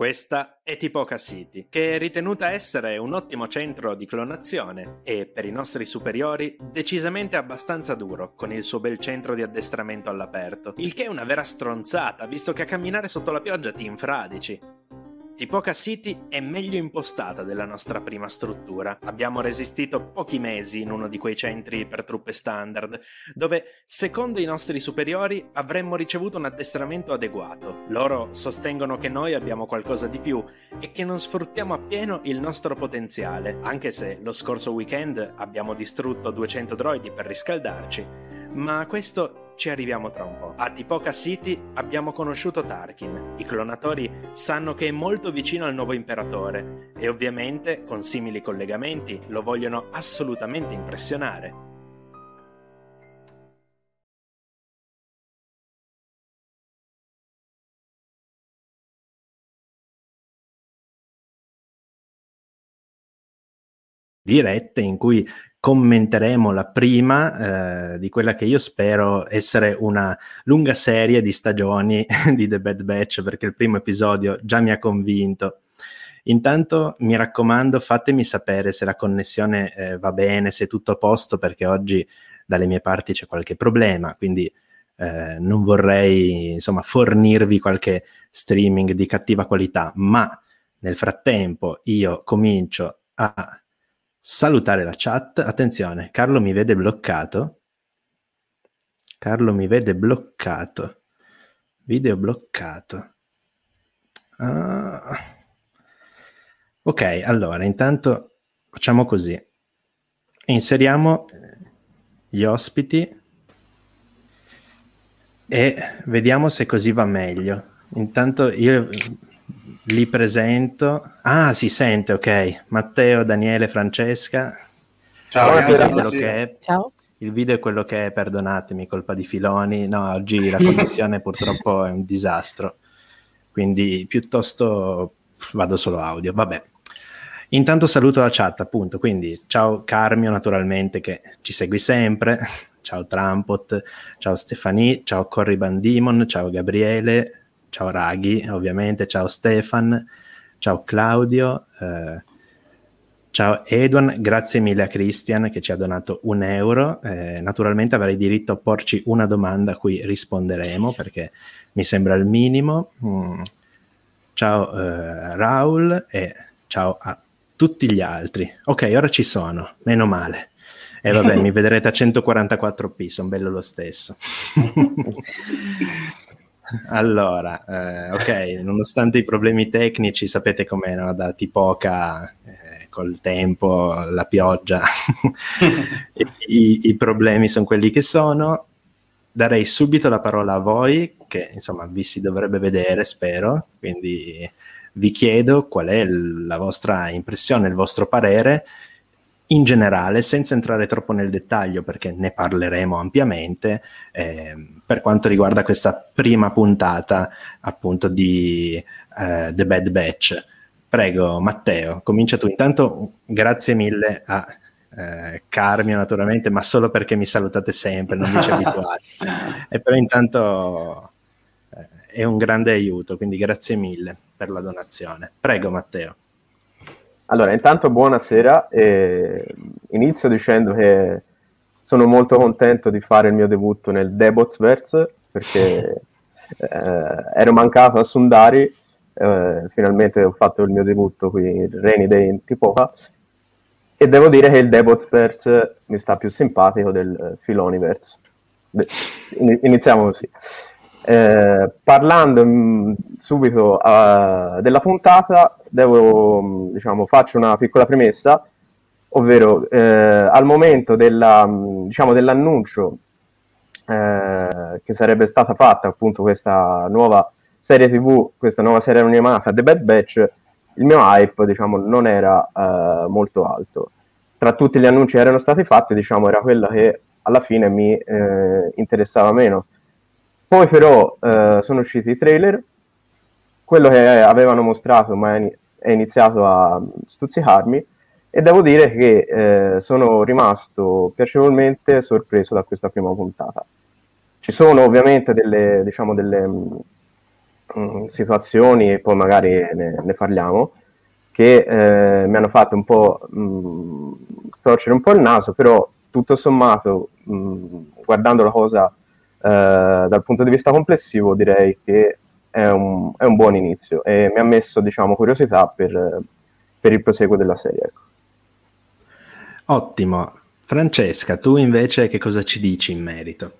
Questa è Tipoca City, che è ritenuta essere un ottimo centro di clonazione e, per i nostri superiori, decisamente abbastanza duro, con il suo bel centro di addestramento all'aperto. Il che è una vera stronzata, visto che a camminare sotto la pioggia ti infradici. Tipoca City è meglio impostata della nostra prima struttura. Abbiamo resistito pochi mesi in uno di quei centri per truppe standard, dove, secondo i nostri superiori, avremmo ricevuto un addestramento adeguato. Loro sostengono che noi abbiamo qualcosa di più e che non sfruttiamo appieno il nostro potenziale, anche se lo scorso weekend abbiamo distrutto 200 droidi per riscaldarci ma questo ci arriviamo tra un po'. A Tipoca City abbiamo conosciuto Tarkin. I clonatori sanno che è molto vicino al nuovo imperatore e ovviamente, con simili collegamenti, lo vogliono assolutamente impressionare. dirette in cui commenteremo la prima eh, di quella che io spero essere una lunga serie di stagioni di The Bad Batch perché il primo episodio già mi ha convinto. Intanto mi raccomando fatemi sapere se la connessione eh, va bene, se è tutto a posto perché oggi dalle mie parti c'è qualche problema, quindi eh, non vorrei insomma fornirvi qualche streaming di cattiva qualità, ma nel frattempo io comincio a salutare la chat. Attenzione, Carlo mi vede bloccato. Carlo mi vede bloccato. Video bloccato. Ah. Ok, allora, intanto facciamo così. Inseriamo gli ospiti e vediamo se così va meglio. Intanto io li presento. Ah, si sente, ok. Matteo, Daniele, Francesca. Ciao, ragazzi. È... Ciao. Il video è quello che è, perdonatemi, colpa di Filoni. No, oggi la connessione purtroppo è un disastro. Quindi piuttosto vado solo audio. Vabbè. Intanto saluto la chat, appunto. Quindi ciao Carmio, naturalmente, che ci segui sempre. Ciao Trampot, ciao Stefani, ciao Corri Bandimon, ciao Gabriele, ciao Raghi, ovviamente, ciao Stefan, ciao Claudio, eh, ciao Edwan, grazie mille a Christian che ci ha donato un euro. Eh, naturalmente avrei diritto a porci una domanda a cui risponderemo perché mi sembra il minimo. Mm. Ciao eh, Raul e ciao a tutti gli altri. Ok, ora ci sono, meno male. E vabbè, mi vedrete a 144p, sono bello lo stesso. Allora, eh, ok, nonostante i problemi tecnici, sapete com'è, no? da Tipoca, eh, col tempo, la pioggia, I, i, problemi sono quelli che sono. Darei subito la parola a voi, che insomma vi si dovrebbe vedere, spero, quindi vi chiedo qual è la vostra impressione, il vostro parere in generale, senza entrare troppo nel dettaglio, perché ne parleremo ampiamente, eh, per quanto riguarda questa prima puntata appunto di eh, The Bad Batch. Prego, Matteo, comincia tu. Intanto, grazie mille a eh, Carmio, naturalmente, ma solo perché mi salutate sempre, non vi ci abituate. e però intanto eh, è un grande aiuto, quindi grazie mille per la donazione. Prego, Matteo. Allora, intanto buonasera. Eh, inizio dicendo che sono molto contento di fare il mio debutto nel Debotsverse perché eh, ero mancato a Sundari. Eh, finalmente ho fatto il mio debutto qui, Rainy Day in Tipoca. E devo dire che il Debotsverse mi sta più simpatico del Filoniverse. iniziamo così. Eh, parlando mh, mm, subito uh, della puntata, devo, mm, diciamo, faccio una piccola premessa, ovvero eh, al momento della, mm, diciamo, dell'annuncio eh, che sarebbe stata fatta appunto questa nuova serie tv, questa nuova serie animata The Bad Batch, il mio hype diciamo, non era eh, molto alto. Tra tutti gli annunci che erano stati fatti, diciamo, era quella che alla fine mi eh, interessava meno poi però eh, sono usciti i trailer, quello che avevano mostrato ma è iniziato a stuzzicarmi e devo dire che eh, sono rimasto piacevolmente sorpreso da questa prima puntata. Ci sono ovviamente delle, diciamo, delle, mh, mm, situazioni, e poi magari ne, ne parliamo, che eh, mi hanno fatto un po' mh, mm, storcere un po' il naso, però tutto sommato, mh, guardando la cosa dal punto di vista complessivo, direi che è un, è un, buon inizio e mi ha messo, diciamo, curiosità per, per il proseguo della serie. Ecco. Ottimo. Francesca, tu invece che cosa ci dici in merito?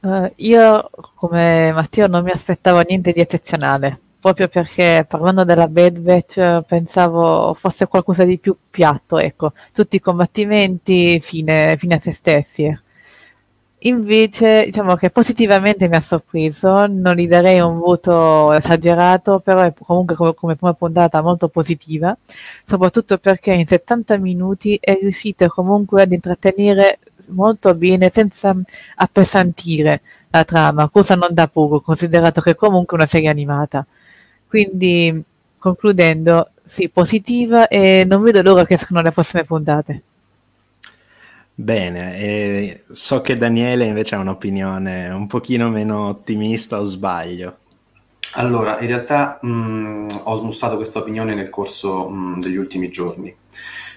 Uh, io, come Matteo, non mi aspettavo niente di eccezionale, proprio perché parlando della Bad Batch pensavo fosse qualcosa di più piatto, ecco, tutti i combattimenti fine, fine a se stessi. Invece, diciamo che positivamente mi ha sorpreso, non gli darei un voto esagerato, però è comunque come, come prima puntata molto positiva, soprattutto perché in 70 minuti è riuscito comunque ad intrattenere molto bene senza appesantire la trama, cosa non da poco, considerato che è comunque una serie animata. Quindi, concludendo, sì, positiva e non vedo l'ora che escono le prossime puntate. Bene, e so che Daniele invece ha un'opinione un pochino meno ottimista o sbaglio. Allora, in realtà mh, ho smussato questa opinione nel corso mh, degli ultimi giorni,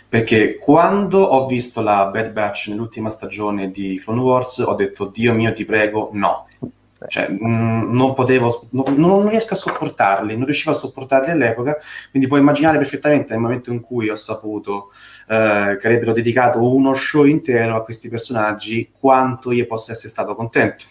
perché quando ho visto la Bad Batch nell'ultima stagione di Clone Wars ho detto, Dio mio, ti prego, no. Cioè, mh, non potevo, no, non riesco a sopportarli, non riuscivo a sopportarli all'epoca, quindi puoi immaginare perfettamente nel momento in cui ho saputo eh, che avrebbero dedicato uno show intero a questi personaggi, quanto io possa essere stato contento.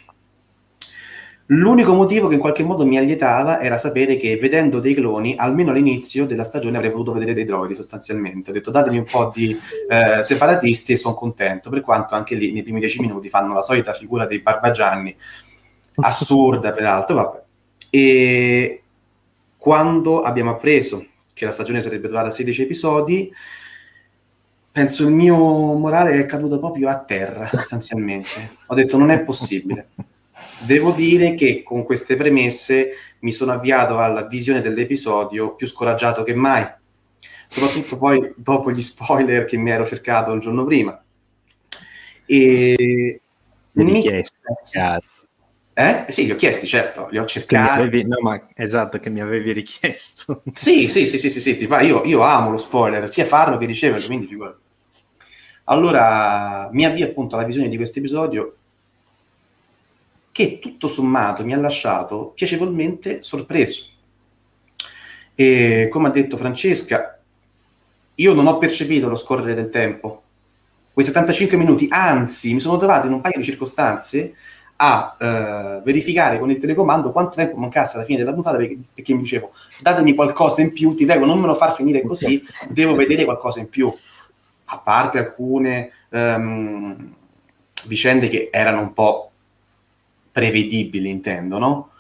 L'unico motivo che in qualche modo mi allietava era sapere che vedendo dei cloni, almeno all'inizio della stagione avrei potuto vedere dei droidi sostanzialmente. Ho detto datemi un po' di eh, separatisti e sono contento, per quanto anche lì nei primi dieci minuti fanno la solita figura dei barbagianni, assurda peraltro, vabbè. E quando abbiamo appreso che la stagione sarebbe durata 16 episodi, penso il mio morale è caduto proprio a terra sostanzialmente. Ho detto non è possibile. Devo dire che con queste premesse mi sono avviato alla visione dell'episodio più scoraggiato che mai, soprattutto poi dopo gli spoiler che mi ero cercato il giorno prima. E mi chiesto. Eh? Sì, li ho chiesti, certo, li ho cercati. Avevi, no, ma esatto, che mi avevi richiesto. Sì, sì, sì, sì, sì, sì io, io, amo lo spoiler, sia farlo che riceverlo, quindi figurati. Allora, mi avvio appunto alla visione di questo episodio che tutto sommato mi ha lasciato piacevolmente sorpreso. E come ha detto Francesca, io non ho percepito lo scorrere del tempo. Quei 75 minuti, anzi, mi sono trovato in un paio di circostanze a eh, verificare con il telecomando quanto tempo mancasse alla fine della puntata perché, perché, mi dicevo datemi qualcosa in più, ti prego non me lo far finire così, devo vedere qualcosa in più. A parte alcune um, vicende che erano un po' prevedibili, intendo, no?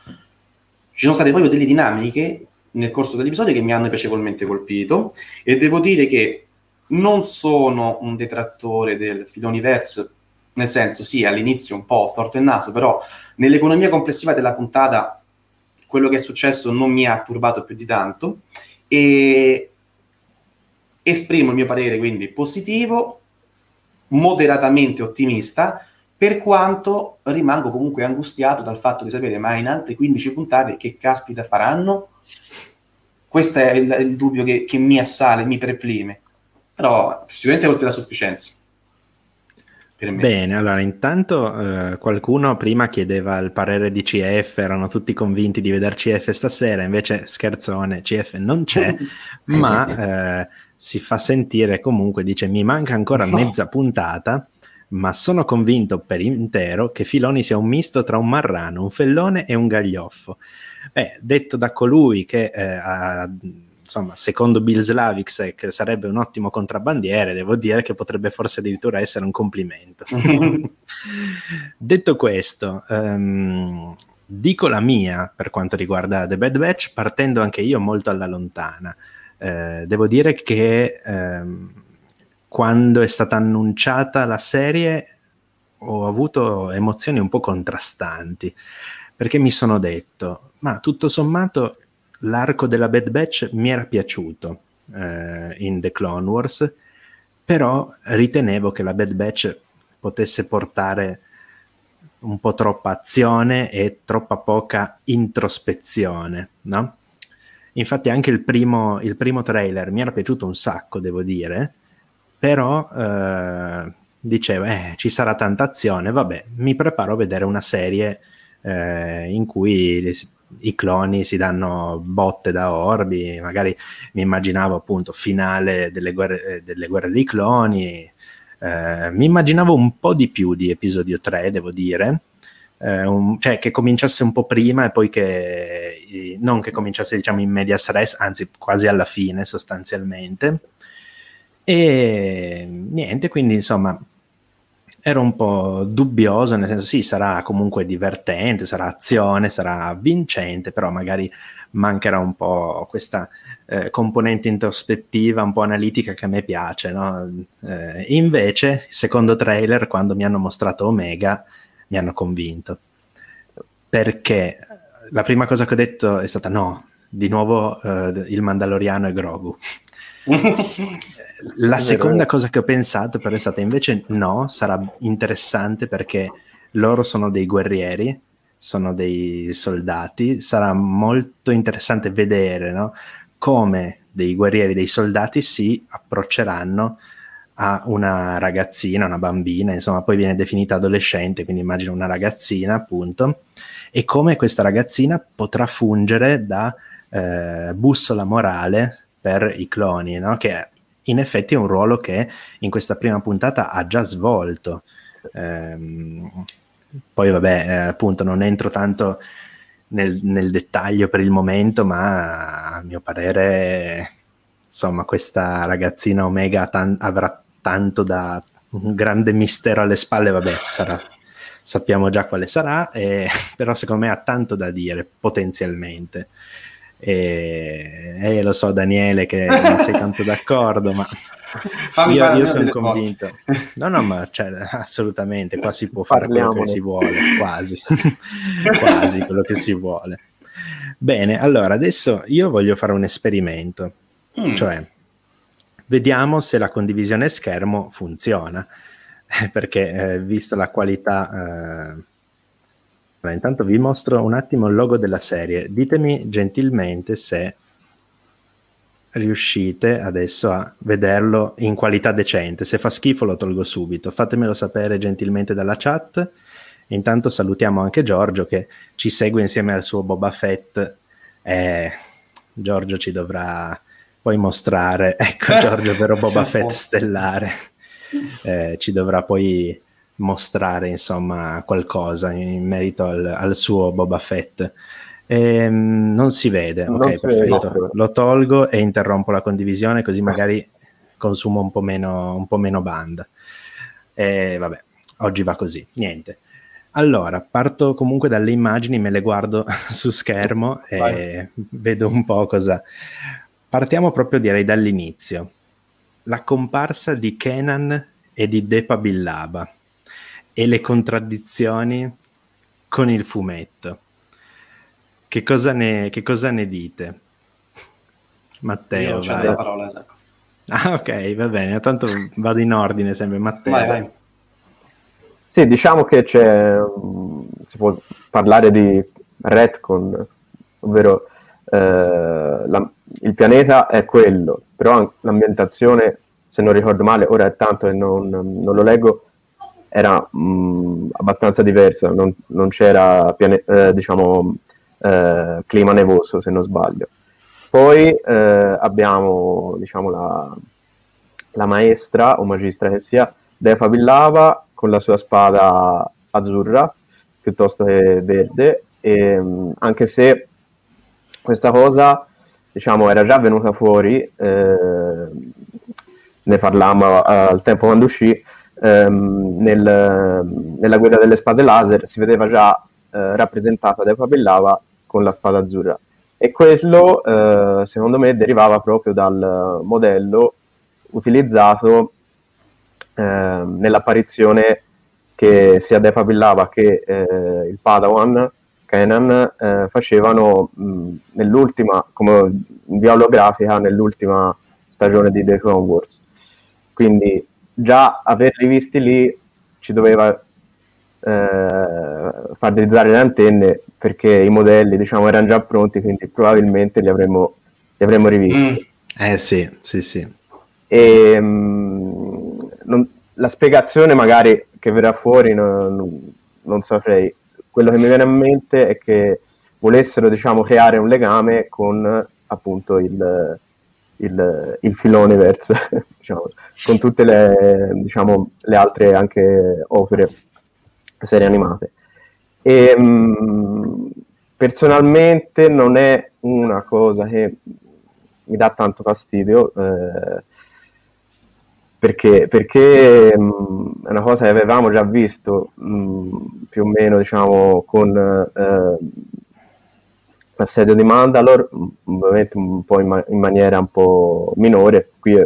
Ci sono state proprio delle dinamiche nel corso dell'episodio che mi hanno piacevolmente colpito e devo dire che non sono un detrattore del filoniverse nel senso sì, all'inizio un po' storto il naso, però nell'economia complessiva della puntata quello che è successo non mi ha turbato più di tanto e esprimo il mio parere quindi positivo, moderatamente ottimista, per quanto rimango comunque angustiato dal fatto di sapere ma in altre 15 puntate che caspita faranno? Questo è il, il dubbio che, che mi assale, mi perplime, però sicuramente oltre la sufficienza. Bene, allora intanto eh, qualcuno prima chiedeva il parere di CF, erano tutti convinti di vedere CF stasera, invece scherzone, CF non c'è, ma eh, si fa sentire comunque, dice mi manca ancora mezza puntata, ma sono convinto per intero che Filoni sia un misto tra un marrano, un fellone e un gaglioffo. Beh, detto da colui che eh, ha insomma, secondo Bill Slavicsek sarebbe un ottimo contrabbandiere, devo dire che potrebbe forse addirittura essere un complimento. Detto questo, um, dico la mia per quanto riguarda The Bad Batch, partendo anche io molto alla lontana. Eh, devo dire che ehm, quando è stata annunciata la serie ho avuto emozioni un po' contrastanti perché mi sono detto, ma tutto sommato l'arco della Bad Batch mi era piaciuto eh, in The Clone Wars, però ritenevo che la Bad Batch potesse portare un po' troppa azione e troppa poca introspezione, no? Infatti anche il primo, il primo trailer mi era piaciuto un sacco, devo dire, però eh, dicevo, eh, ci sarà tanta azione, vabbè, mi preparo a vedere una serie eh, in cui le, i cloni si danno botte da orbi, magari mi immaginavo appunto finale delle guerre, eh, delle guerre dei cloni, eh, mi immaginavo un po' di più di episodio 3, devo dire, eh, un, cioè che cominciasse un po' prima e poi che non che cominciasse diciamo in medias res, anzi quasi alla fine sostanzialmente. E niente, quindi insomma ero un po' dubbioso, nel senso sì, sarà comunque divertente, sarà azione, sarà vincente, però magari mancherà un po' questa eh, componente introspettiva, un po' analitica che a me piace. No? Eh, invece, secondo trailer, quando mi hanno mostrato Omega, mi hanno convinto. Perché la prima cosa che ho detto è stata no, di nuovo uh, il Mandaloriano e Grogu. la seconda cosa che ho pensato però è stata invece no, sarà interessante perché loro sono dei guerrieri, sono dei soldati, sarà molto interessante vedere no, come dei guerrieri, dei soldati si approcceranno a una ragazzina, una bambina, insomma, poi viene definita adolescente, quindi immagino una ragazzina, appunto, e come questa ragazzina potrà fungere da eh, bussola morale per i cloni, no? che in effetti è un ruolo che in questa prima puntata ha già svolto. Ehm, poi vabbè, eh, appunto non entro tanto nel, nel, dettaglio per il momento, ma a mio parere, insomma, questa ragazzina Omega tan- avrà tanto da un grande mistero alle spalle, vabbè, sarà, sappiamo già quale sarà, eh, però secondo me ha tanto da dire potenzialmente. E, e lo so, Daniele, che non sei tanto d'accordo, ma Fammi io, io sono convinto. No, no, ma cioè, assolutamente, qua si può fare Parliamone. quello che si vuole, quasi, quasi quello che si vuole. Bene, allora adesso io voglio fare un esperimento, mm. cioè Vediamo se la condivisione schermo funziona, perché eh, vista la qualità... Eh... Allora, intanto vi mostro un attimo il logo della serie. Ditemi gentilmente se riuscite adesso a vederlo in qualità decente. Se fa schifo lo tolgo subito. Fatemelo sapere gentilmente dalla chat. Intanto salutiamo anche Giorgio che ci segue insieme al suo Boba Fett. Eh, Giorgio ci dovrà poi mostrare, ecco Giorgio, vero Boba Fett stellare, eh, ci dovrà poi mostrare insomma qualcosa in merito al, al suo Boba Fett. Eh, non si vede, non ok, perfetto. Vede. Lo tolgo e interrompo la condivisione così magari consumo un po' meno, un po meno banda. E vabbè, oggi va così, niente. Allora, parto comunque dalle immagini, me le guardo su schermo e Vai. vedo un po' cosa, Partiamo proprio direi dall'inizio. La comparsa di Kenan e di Depa Billaba e le contraddizioni con il fumetto. Che cosa ne, che cosa ne dite? Matteo, Io vai. la parola, ecco. Ah, ok, va bene, tanto vado in ordine sempre. Matteo. Vai, vai. Sì, diciamo che c'è, si può parlare di retcon, ovvero la, il pianeta è quello, però l'ambientazione, se non ricordo male, ora è tanto e non, non lo leggo, era mh, mm, abbastanza diversa, non, non c'era piane- eh, diciamo, eh, clima nevoso se non sbaglio. Poi eh, abbiamo diciamo, la, la, maestra o magistra che sia, Defa Villava con la sua spada azzurra piuttosto che verde, e, mh, anche se questa cosa diciamo, era già venuta fuori, eh, ne parlammo al tempo quando uscì, ehm, nel, nella guerra delle spade laser si vedeva già eh, rappresentata Depa Bellava con la spada azzurra. E quello, eh, secondo me, derivava proprio dal modello utilizzato ehm, nell'apparizione che sia Depa Bellava che eh, il Padawan Kenan eh, facevano mh, nell'ultima, come via olografica, nell'ultima stagione di The Clone Wars. Quindi già averli visti lì ci doveva eh, far drizzare le antenne perché i modelli diciamo erano già pronti quindi probabilmente li avremmo, li avremmo rivisti mm. eh sì sì sì e mh, non, la spiegazione magari che verrà fuori non, non, saprei quello che mi viene a mente è che volessero diciamo creare un legame con appunto il, il, il filone verso diciamo, con tutte le, diciamo, le altre anche opere serie animate. E, mh, mm, personalmente non è una cosa che mi dà tanto fastidio eh, perché, perché mh, mm, è una cosa che avevamo già visto mh, mm, più o meno diciamo con eh, l'assedio di Mandalore ovviamente un po' in, ma- in, maniera un po' minore qui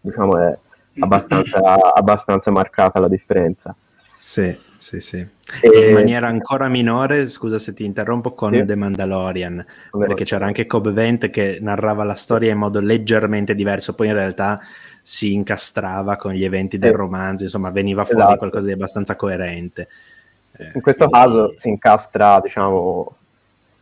diciamo è abbastanza, abbastanza marcata la differenza sì sì, sì. E... In maniera ancora minore, scusa se ti interrompo, con sì. The Mandalorian, Come perché c'era anche Cobb Vent che narrava la storia in modo leggermente diverso, poi in realtà si incastrava con gli eventi del romanzo, insomma veniva fuori esatto. qualcosa di abbastanza coerente. Eh, in questo quindi... caso si incastra, diciamo,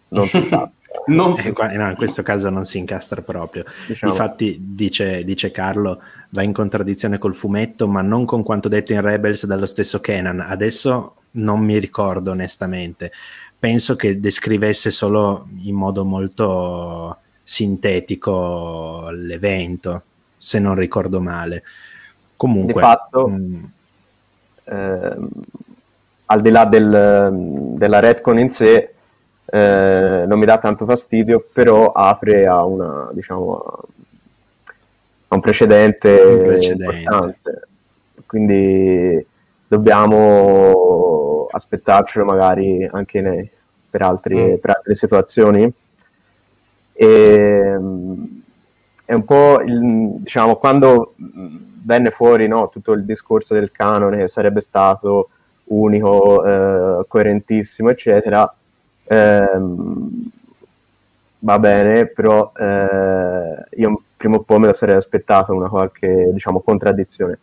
non si sa. non si... Eh, no, in questo caso non si incastra proprio. Diciamo. Infatti, dice, dice, Carlo, va in contraddizione col fumetto, ma non con quanto detto in Rebels dallo stesso Kenan. Adesso non mi ricordo onestamente. Penso che descrivesse solo in modo molto sintetico l'evento, se non ricordo male. Comunque, di fatto, mh... Mm, eh, al di là del, della retcon in sé, eh, non mi dà tanto fastidio, però apre a una, diciamo, a un precedente, un precedente. importante. Quindi dobbiamo aspettarcelo magari anche nei, per, altri, mm. per, altre situazioni. E, ehm, è un po' il, diciamo quando venne fuori no, tutto il discorso del canone sarebbe stato unico, eh, coerentissimo, eccetera Ehm, va bene, però eh, io prima o poi me lo sarei aspettato una qualche diciamo, contraddizione.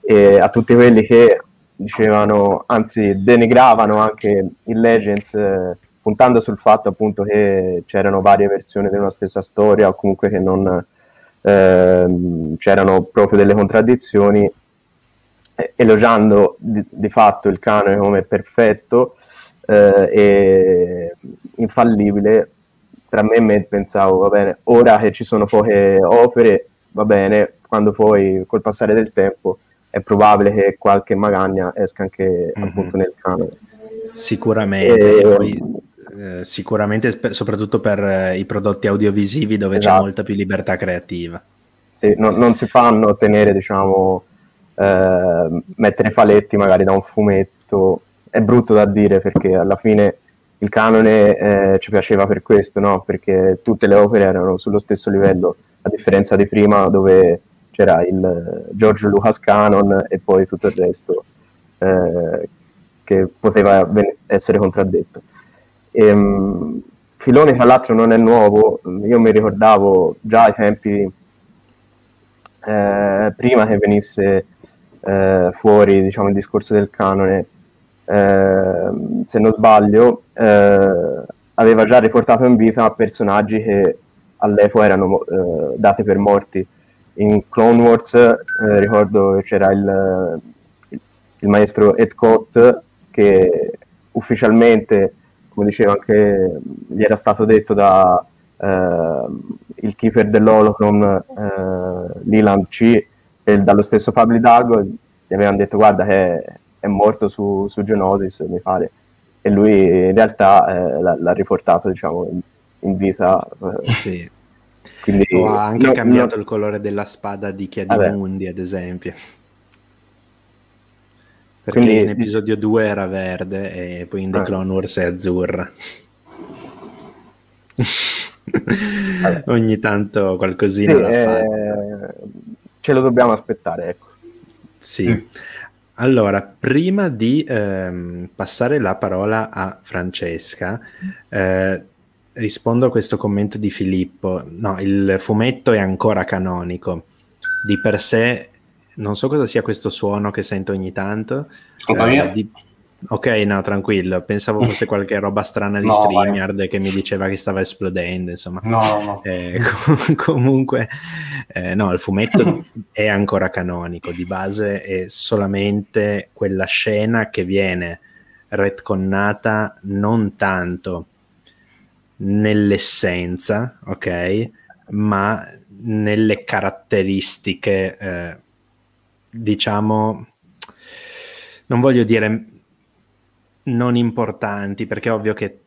E a tutti quelli che dicevano, anzi denigravano anche il Legends, eh, puntando sul fatto appunto che c'erano varie versioni di una stessa storia o comunque che non eh, c'erano proprio delle contraddizioni, eh, elogiando di, di fatto il canone come perfetto, eh, e infallibile, tra me e me pensavo, va bene, ora che ci sono poche opere, va bene, quando poi col passare del tempo è probabile che qualche magagna esca anche mm-hmm. appunto nel canone. Sicuramente, e, poi, eh, sicuramente soprattutto per eh, i prodotti audiovisivi dove esatto. c'è molta più libertà creativa. Sì, no, non si fanno tenere, diciamo, eh, mettere paletti magari da un fumetto è brutto da dire perché alla fine il canone eh, ci piaceva per questo, no? perché tutte le opere erano sullo stesso livello, a differenza di prima dove c'era il George Lucas Canon e poi tutto il resto eh, che poteva essere contraddetto. E, um, Filone tra l'altro non è nuovo, io mi ricordavo già ai tempi eh, prima che venisse eh, fuori diciamo, il discorso del canone, Ehm, se non sbaglio, eh, aveva già riportato in vita personaggi che all'epoca erano eh, dati per morti. In Clone Wars eh, ricordo che c'era il, il maestro Ed Cott che ufficialmente, come diceva anche, gli era stato detto da eh, il keeper dell'Holocron eh, Leland C e dallo stesso Pablo Hidalgo gli avevano detto guarda che è morto su, su Genosis, mi pare, e lui in realtà eh, l'ha, l'ha, riportato, diciamo, in, in vita. Eh. Sì. Quindi, ha anche no, cambiato no. il colore della spada di Chiadimundi, ad esempio. Perché Quindi, in episodio 2 era verde e poi in The ah. Clone Wars è azzurra. Ogni tanto qualcosina sì, la eh, Ce lo dobbiamo aspettare, ecco. Sì. Mm. Allora, prima di ehm, passare la parola a Francesca, eh, rispondo a questo commento di Filippo. No, il fumetto è ancora canonico. Di per sé, non so cosa sia questo suono che sento ogni tanto. Colpa eh? Di... Ok, no, tranquillo. Pensavo fosse qualche roba strana di No, StreamYard che mi diceva che stava esplodendo, insomma. No, no, no. Eh, com- comunque, eh, no, il fumetto è ancora canonico, di base è solamente quella scena che viene retconnata non tanto nell'essenza, ok, ma nelle caratteristiche, eh, diciamo, non voglio dire non importanti, perché è ovvio che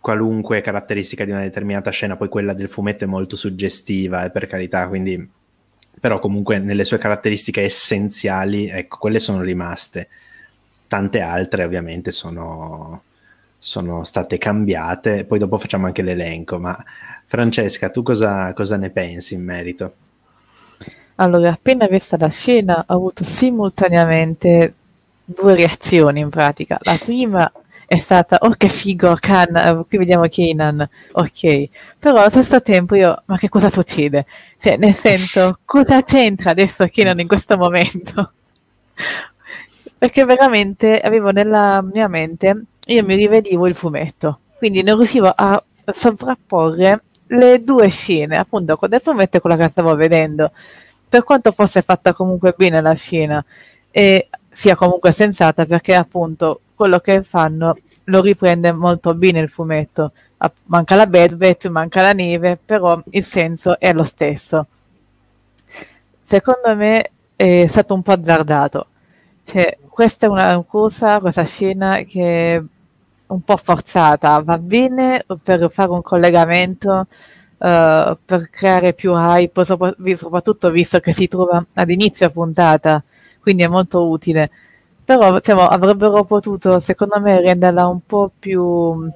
qualunque caratteristica di una determinata scena, poi quella del fumetto è molto suggestiva, eh, per carità, quindi però comunque nelle sue caratteristiche essenziali, ecco, quelle sono rimaste. Tante altre ovviamente sono, sono state cambiate, poi dopo facciamo anche l'elenco, ma Francesca, tu cosa, cosa ne pensi in merito? Allora, appena vista la scena, ho avuto simultaneamente due reazioni in pratica. La prima è stata, oh che figo, Khan, qui vediamo Kanan, ok. Però allo stesso tempo io, ma che cosa succede? Cioè, nel senso, cosa c'entra adesso Kanan in questo momento? Perché veramente avevo nella mia mente, io mi rivedivo il fumetto, quindi non riuscivo a sovrapporre le due scene, appunto, quella del fumetto e quella che stavo vedendo. Per quanto fosse fatta comunque bene la scena, e sia comunque sensata perché appunto quello che fanno lo riprende molto bene il fumetto. Manca la Bedvet, manca la neve, però il senso è lo stesso. Secondo me è stato un po' azzardato. Cioè, questa è una cosa, questa scena che è un po' forzata, va bene per fare un collegamento, eh, per creare più hype, sopra- soprattutto visto che si trova ad inizio puntata, quindi è molto utile però diciamo, avrebbero potuto, secondo me, renderla un po' più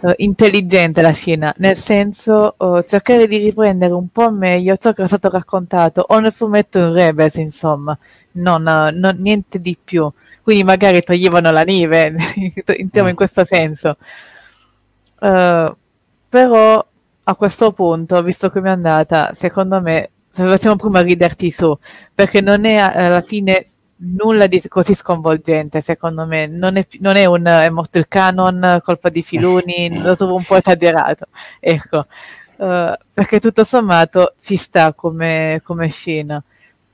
eh, intelligente la scena, nel senso eh, cercare di riprendere un po' meglio ciò che è stato raccontato o nel fumetto in Rebels, insomma, non, non- niente di più. Quindi magari toglievano la neve, in questo senso. Eh, però a questo punto, visto come è andata, secondo me facciamo prima riderti su, perché non è alla fine nulla di così sconvolgente, secondo me. Non è, non è un è morto il canon, colpa di Filoni, lo trovo un po' esagerato. Ecco, Eh, perché tutto sommato ci sta come, come scena.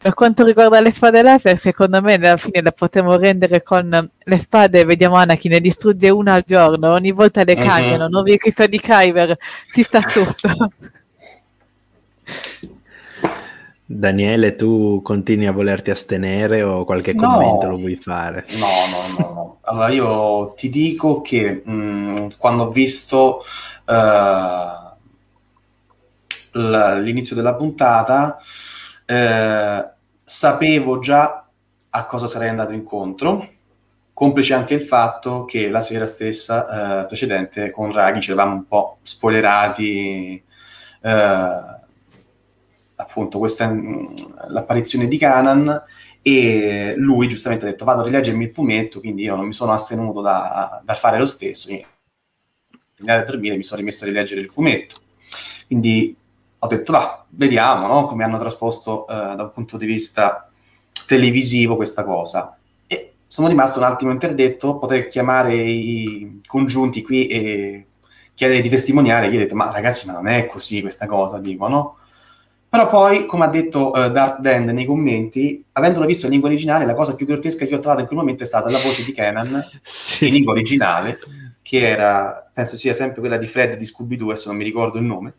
Per quanto riguarda le spade laser, secondo me alla fine le potremmo rendere con le spade, vediamo Anakin ne distrugge una al giorno, ogni volta le Mhm. cambiano, nuovi equipaggi di Kyber, ci sta tutto. Daniele, tu continui a volerti astenere o qualche No. commento lo vuoi fare? No, no, no, no. Allora io ti dico che mh, quando ho visto l- l'inizio della puntata, eh, sapevo già a cosa sarei andato incontro, complice anche il fatto che la sera stessa eh, precedente con Raghi ci eravamo un po' spoilerati eh, appunto questa mh, l'apparizione di Canan e lui giustamente ha detto vado a rileggermi il fumetto, quindi io non mi sono astenuto da, dal fare lo stesso, quindi andare a dormire mi sono rimesso a rileggere il fumetto. Quindi ho detto va, vediamo no, come hanno trasposto eh, da un punto di vista televisivo questa cosa. E sono rimasto un attimo interdetto, potrei chiamare i congiunti qui e chiedere di testimoniare, gli ho detto ma ragazzi ma non è così questa cosa, dico no? Però poi, come ha detto uh, Darth Dand nei commenti, avendolo visto in lingua originale, la cosa più grottesca che ho trovato in quel momento è stata la voce di Kenan in Sì. lingua originale, che era, penso sia sempre quella di Fred di Scooby-Doo, adesso non mi ricordo il nome.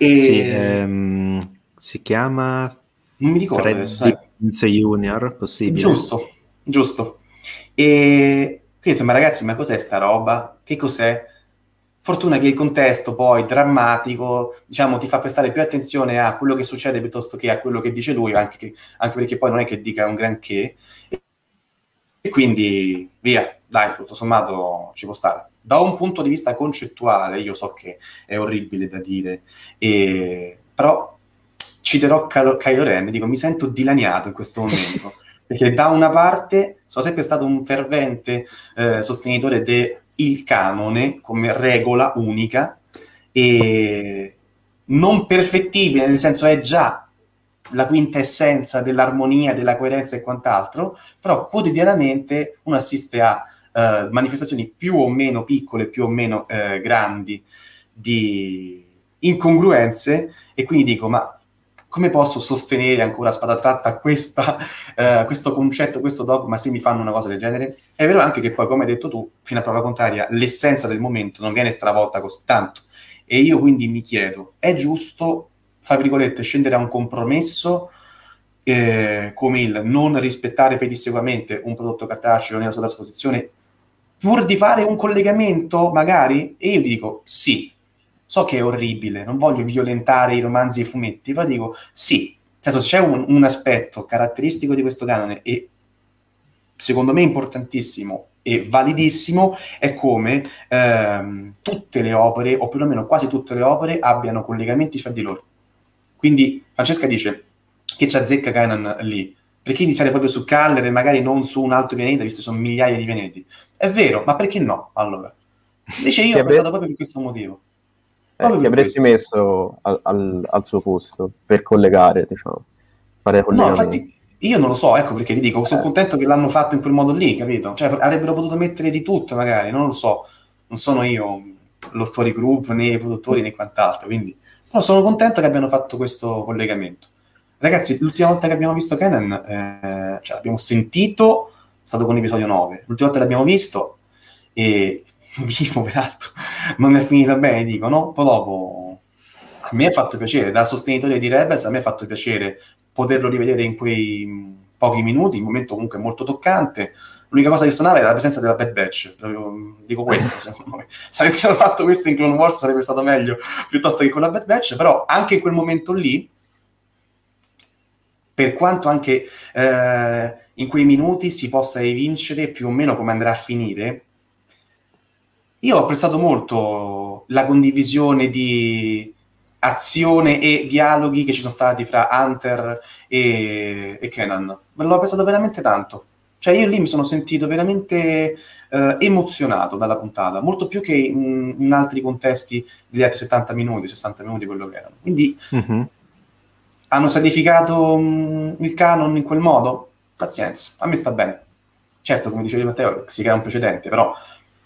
E Sì, ehm, si chiama non mi ricordo adesso, sai. Junior, possibile? Giusto, giusto. E quindi ho detto, ma ragazzi, ma cos'è sta roba? Che cos'è? Fortuna che il contesto poi drammatico, diciamo, ti fa prestare più attenzione a quello che succede piuttosto che a quello che dice lui, anche, che- anche perché poi non è che dica un granché. E quindi via, dai, tutto sommato ci può stare. Da un punto di vista concettuale, io so che è orribile da dire, e- però citerò Kylo Kylo Ren dico mi sento dilaniato in questo momento perché da una parte sono sempre stato un fervente eh, sostenitore del canone come regola unica e non perfettibile, nel senso è già la quinta essenza dell'armonia, della coerenza e quant'altro, però quotidianamente uno assiste a uh, manifestazioni più o meno piccole, più o meno uh, grandi di incongruenze e quindi dico, ma come posso sostenere ancora a spada tratta questa, uh, questo concetto, questo dogma se mi fanno una cosa del genere? È vero anche che poi, come hai detto tu, fino a prova contraria, l'essenza del momento non viene stravolta così tanto. E io quindi mi chiedo, è giusto fra virgolette, scendere a un compromesso eh, come il non rispettare pedissequamente un prodotto cartaceo nella sua trasposizione pur di fare un collegamento magari? E io dico sì, so che è orribile, non voglio violentare i romanzi e i fumetti, ma dico sì, nel senso c'è un, un aspetto caratteristico di questo canone e secondo me importantissimo e validissimo è come ehm, tutte le opere, o perlomeno quasi tutte le opere, abbiano collegamenti fra di loro. Quindi Francesca dice che ci azzecca Canon lì, perché iniziare proprio su Caller e magari non su un altro pianeta, visto che sono migliaia di pianeti? È vero, ma perché no, allora? Invece io ho pensato proprio per questo motivo. Eh, che avresti questo. messo al, al, al, suo posto per collegare, diciamo, fare No, infatti io non lo so, ecco perché ti dico, sono eh. contento che l'hanno fatto in quel modo lì, capito? Cioè, avrebbero potuto mettere di tutto magari, non lo so, non sono io lo story group, né i produttori né quant'altro, quindi però sono contento che abbiano fatto questo collegamento. Ragazzi, l'ultima volta che abbiamo visto Kenan, eh, cioè l'abbiamo sentito, è stato con l'episodio 9. L'ultima volta l'abbiamo visto e vivo peraltro, non è finita bene, dico, no? Poi dopo a me ha fatto piacere, da sostenitore di Rebels a me ha fatto piacere poterlo rivedere in quei pochi minuti, un momento comunque molto toccante, L'unica cosa che suonava era la presenza della Bad Batch, proprio, dico questo secondo me. Se avessero fatto questo in Clone Wars sarebbe stato meglio piuttosto che con la Bad Batch, però anche in quel momento lì, per quanto anche eh, in quei minuti si possa evincere più o meno come andrà a finire, io ho apprezzato molto la condivisione di azione e dialoghi che ci sono stati fra Hunter e, e Kenan. L'ho apprezzato veramente tanto. Cioè io lì mi sono sentito veramente eh, emozionato dalla puntata, molto più che in, in, altri contesti degli altri 70 minuti, 60 minuti, quello che erano. Quindi mm-hmm. Hanno sanificato mh, mm, il canon in quel modo? Pazienza, a me sta bene. Certo, come dicevi Matteo, si crea un precedente, però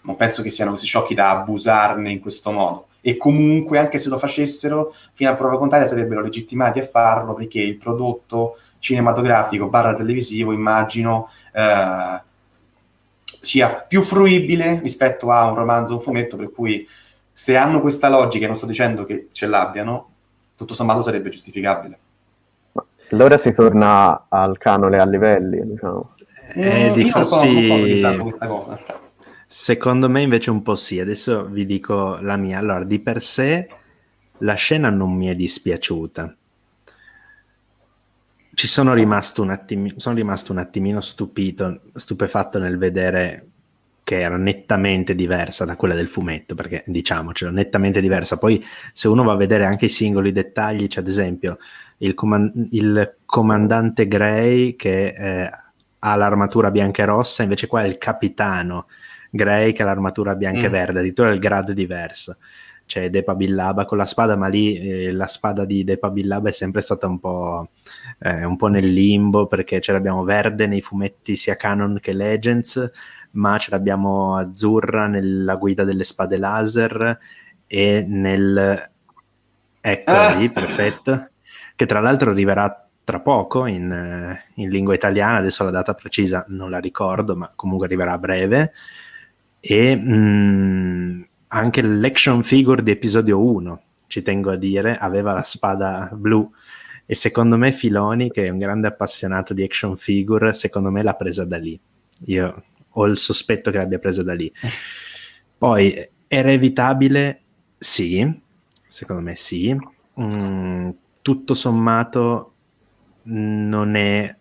non penso che siano così sciocchi da abusarne in questo modo. E comunque, anche se lo facessero, fino a prova contraria sarebbero legittimati a farlo perché il prodotto cinematografico barra televisivo, immagino, eh, sia più fruibile rispetto a un romanzo o un fumetto, per cui se hanno questa logica, e non sto dicendo che ce l'abbiano, tutto sommato sarebbe giustificabile. Allora si torna al canone a livelli, diciamo. Eh, io non sto, non sto utilizzando questa cosa. Secondo me invece un po' sì, adesso vi dico la mia. Allora, di per sé la scena non mi è dispiaciuta ci sono rimasto un attimino, sono rimasto un attimino stupito, stupefatto nel vedere che era nettamente diversa da quella del fumetto, perché diciamocelo, nettamente diversa. Poi se uno va a vedere anche i singoli dettagli, c'è ad esempio il, comand- il comandante Gray che eh, ha l'armatura bianca e rossa, invece qua è il capitano Gray che ha l'armatura bianca mm. e verde, addirittura il grado diverso c'è Depa Billaba con la spada, ma lì eh, la spada di Depa Billaba è sempre stata un po', eh, un po' nel limbo perché ce l'abbiamo verde nei fumetti sia canon che Legends, ma ce l'abbiamo azzurra nella guida delle spade laser e nel... Ecco ah. lì, perfetto. Che tra l'altro arriverà tra poco in, eh, in, lingua italiana, adesso la data precisa non la ricordo, ma comunque arriverà a breve. E mh, mm, anche l'action figure di episodio 1, ci tengo a dire, aveva la spada blu e secondo me Filoni, che è un grande appassionato di action figure, secondo me l'ha presa da lì. Io ho il sospetto che l'abbia presa da lì. Poi era evitabile? Sì, secondo me sì. Mm, tutto sommato non è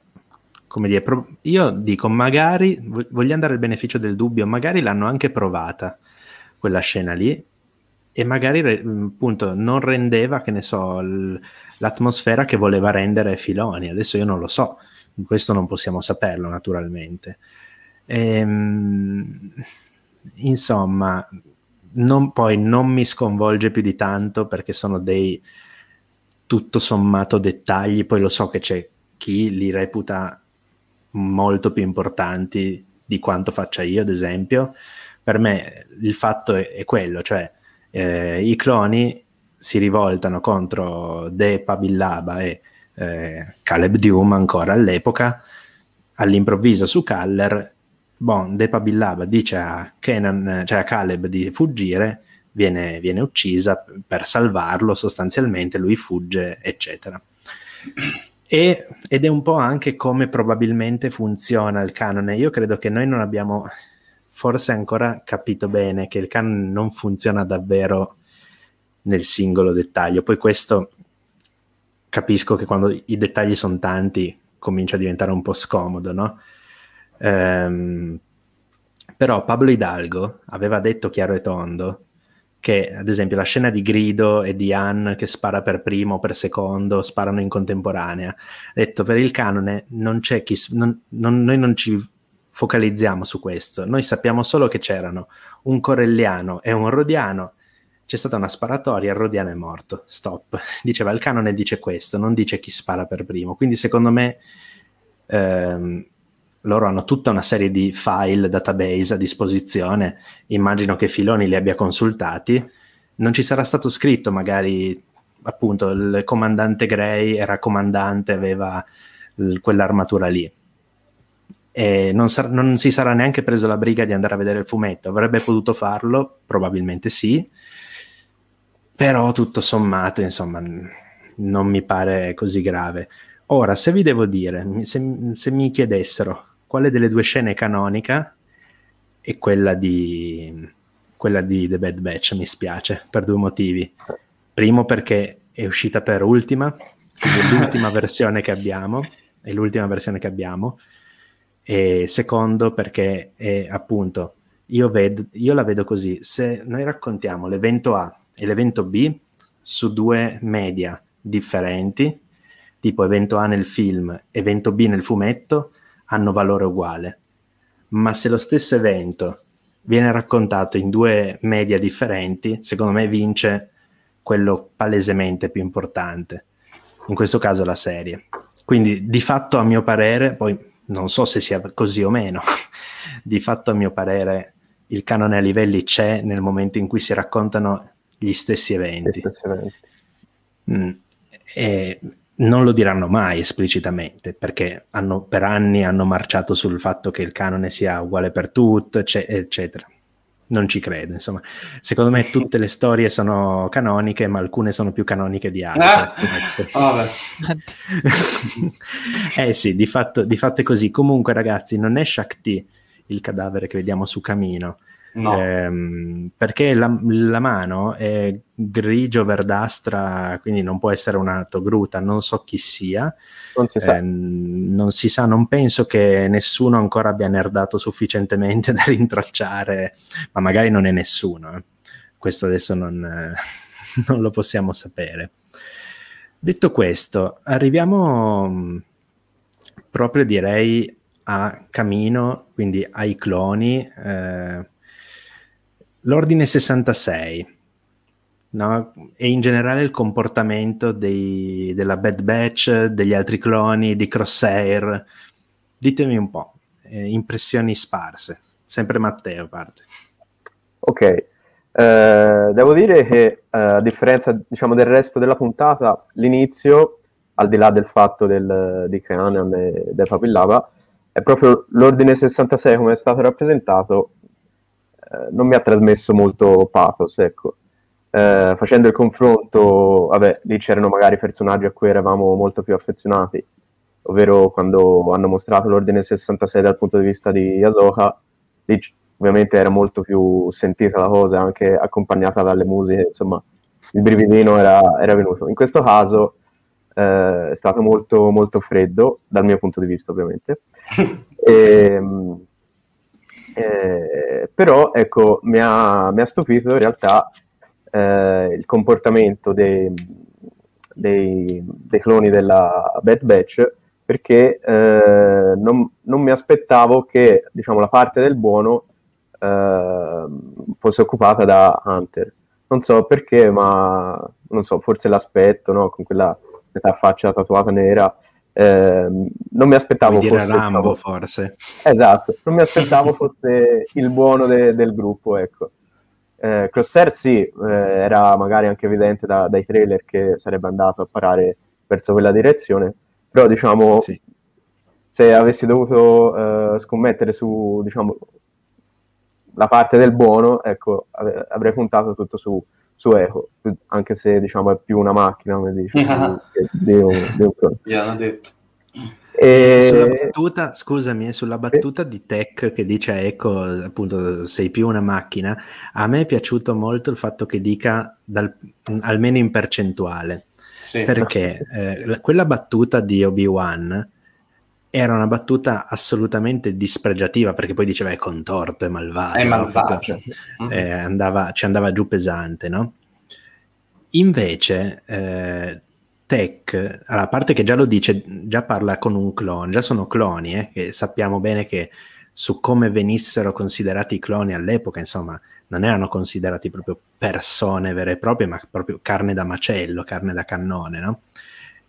come dire, pro- io dico magari, voglio andare al beneficio del dubbio, magari l'hanno anche provata quella scena lì e magari appunto non rendeva, che ne so, l- l'atmosfera che voleva rendere Filoni. Adesso io non lo so, questo non possiamo saperlo naturalmente. Ehm, insomma, non, poi non mi sconvolge più di tanto perché sono dei tutto sommato dettagli, poi lo so che c'è chi li reputa molto più importanti di quanto faccia io, ad esempio. Per me il fatto è, è quello, cioè eh, i cloni si rivoltano contro De Pabillaba e eh, Caleb Dume ancora all'epoca, all'improvviso su Caller, bon, De Pabillaba dice a, Kenan, cioè a Caleb di fuggire, viene, viene uccisa per salvarlo sostanzialmente, lui fugge, eccetera. E, ed è un po' anche come probabilmente funziona il canone. Io credo che noi non abbiamo forse ancora capito bene che il canone non funziona davvero nel singolo dettaglio. Poi questo capisco che quando i dettagli sono tanti comincia a diventare un po' scomodo, no? Ehm, però Pablo Hidalgo aveva detto chiaro e tondo che ad esempio la scena di Grido e di Anne che spara per primo per secondo, sparano in contemporanea. Detto per il canone non c'è chi, non, non, noi non ci focalizziamo su questo, noi sappiamo solo che c'erano un corelliano e un rodiano, c'è stata una sparatoria, il rodiano è morto, stop. Diceva il canone dice questo, non dice chi spara per primo, quindi secondo me ehm, loro hanno tutta una serie di file, database a disposizione, immagino che Filoni li abbia consultati, non ci sarà stato scritto magari appunto il comandante Gray era comandante, aveva l- quell'armatura lì. E non, sar- non, si sarà neanche preso la briga di andare a vedere il fumetto, avrebbe potuto farlo, probabilmente sì, però tutto sommato, insomma, non mi pare così grave. Ora, se vi devo dire, se, se mi chiedessero quale delle due scene è canonica e quella di, quella di The Bad Batch mi spiace per due motivi. Primo perché è uscita per ultima, è l'ultima versione che abbiamo, è l'ultima versione che abbiamo, e secondo perché è appunto, io, ved- io la vedo così, se noi raccontiamo l'evento A e l'evento B su due media differenti, tipo evento A nel film, evento B nel fumetto, hanno valore uguale. Ma se lo stesso evento viene raccontato in due media differenti, secondo me vince quello palesemente più importante, in questo caso la serie. Quindi di fatto a mio parere, poi non so se sia così o meno, di fatto a mio parere il canone a livelli c'è nel momento in cui si raccontano gli stessi eventi. Gli stessi eventi. Mm, e non lo diranno mai esplicitamente perché hanno, per anni hanno marciato sul fatto che il canone sia uguale per tutto, eccetera. Non ci credo, insomma. Secondo me tutte le storie sono canoniche, ma alcune sono più canoniche di altre. Ah, ecco. oh, eh sì, di fatto, di fatto è così. Comunque, ragazzi, non è Shakti il cadavere che vediamo su Camino, No. Ehm, perché la, la, mano è grigio verdastra, quindi non può essere una togruta, non so chi sia. Non si sa. Ehm, non si sa, non penso che nessuno ancora abbia nerdato sufficientemente da rintracciare, ma magari non è nessuno. Eh. Questo adesso non, eh, non lo possiamo sapere. Detto questo, arriviamo mm, proprio direi a Camino, quindi ai cloni. Eh, L'ordine 66 no? e in generale il comportamento dei, della Bad Batch, degli altri cloni, di Crosshair. Ditemi un po', eh, impressioni sparse. Sempre Matteo parte. Ok, eh, devo dire che eh, a differenza diciamo, del resto della puntata, l'inizio, al di là del fatto del, di Creanian e del Papillava, è proprio l'ordine 66 come è stato rappresentato eh, non mi ha trasmesso molto pathos, ecco. Eh, facendo il confronto, vabbè, lì c'erano magari personaggi a cui eravamo molto più affezionati, ovvero quando hanno mostrato l'ordine 66 dal punto di vista di Ahsoka, lì ovviamente era molto più sentita la cosa, anche accompagnata dalle musiche, insomma, il brividino era, era venuto. In questo caso eh, è stato molto, molto freddo, dal mio punto di vista ovviamente. e, ehm, eh, però ecco, mi ha, mi ha, stupito in realtà eh, il comportamento dei, dei, dei, cloni della Bad Batch perché eh, non, non, mi aspettavo che diciamo, la parte del buono eh, fosse occupata da Hunter. Non so perché, ma non so, forse l'aspetto, no? Con quella metà faccia tatuata nera. Eh, non mi aspettavo Vuoi fosse dire Rambo, forse. Esatto, non mi aspettavo fosse il buono de- del gruppo, ecco. Eh, Crosshair sì, eh, era magari anche evidente da- dai trailer che sarebbe andato a parare verso quella direzione, però diciamo, Sì. se avessi dovuto eh, scommettere su, diciamo, la parte del buono, ecco, ave- avrei puntato tutto su, su Echo, anche se diciamo è più una macchina, come dici, hanno detto. E- Sulla battuta, scusami, eh, sulla battuta di Tech che dice a Echo, appunto, sei più una macchina, a me è piaciuto molto il fatto che dica dal- almeno in percentuale, Sì. perché eh, la- quella battuta di Obi-Wan era una battuta assolutamente dispregiativa, perché poi diceva è contorto, è malvagio, È no? malvagio. Proprio, eh, andava- ci andava giù pesante, no? Invece, eh, Tech, alla parte che già lo dice, già parla con un clone, già sono cloni, eh, che sappiamo bene che su come venissero considerati i cloni all'epoca, insomma, non erano considerati proprio persone vere e proprie, ma proprio carne da macello, carne da cannone, no?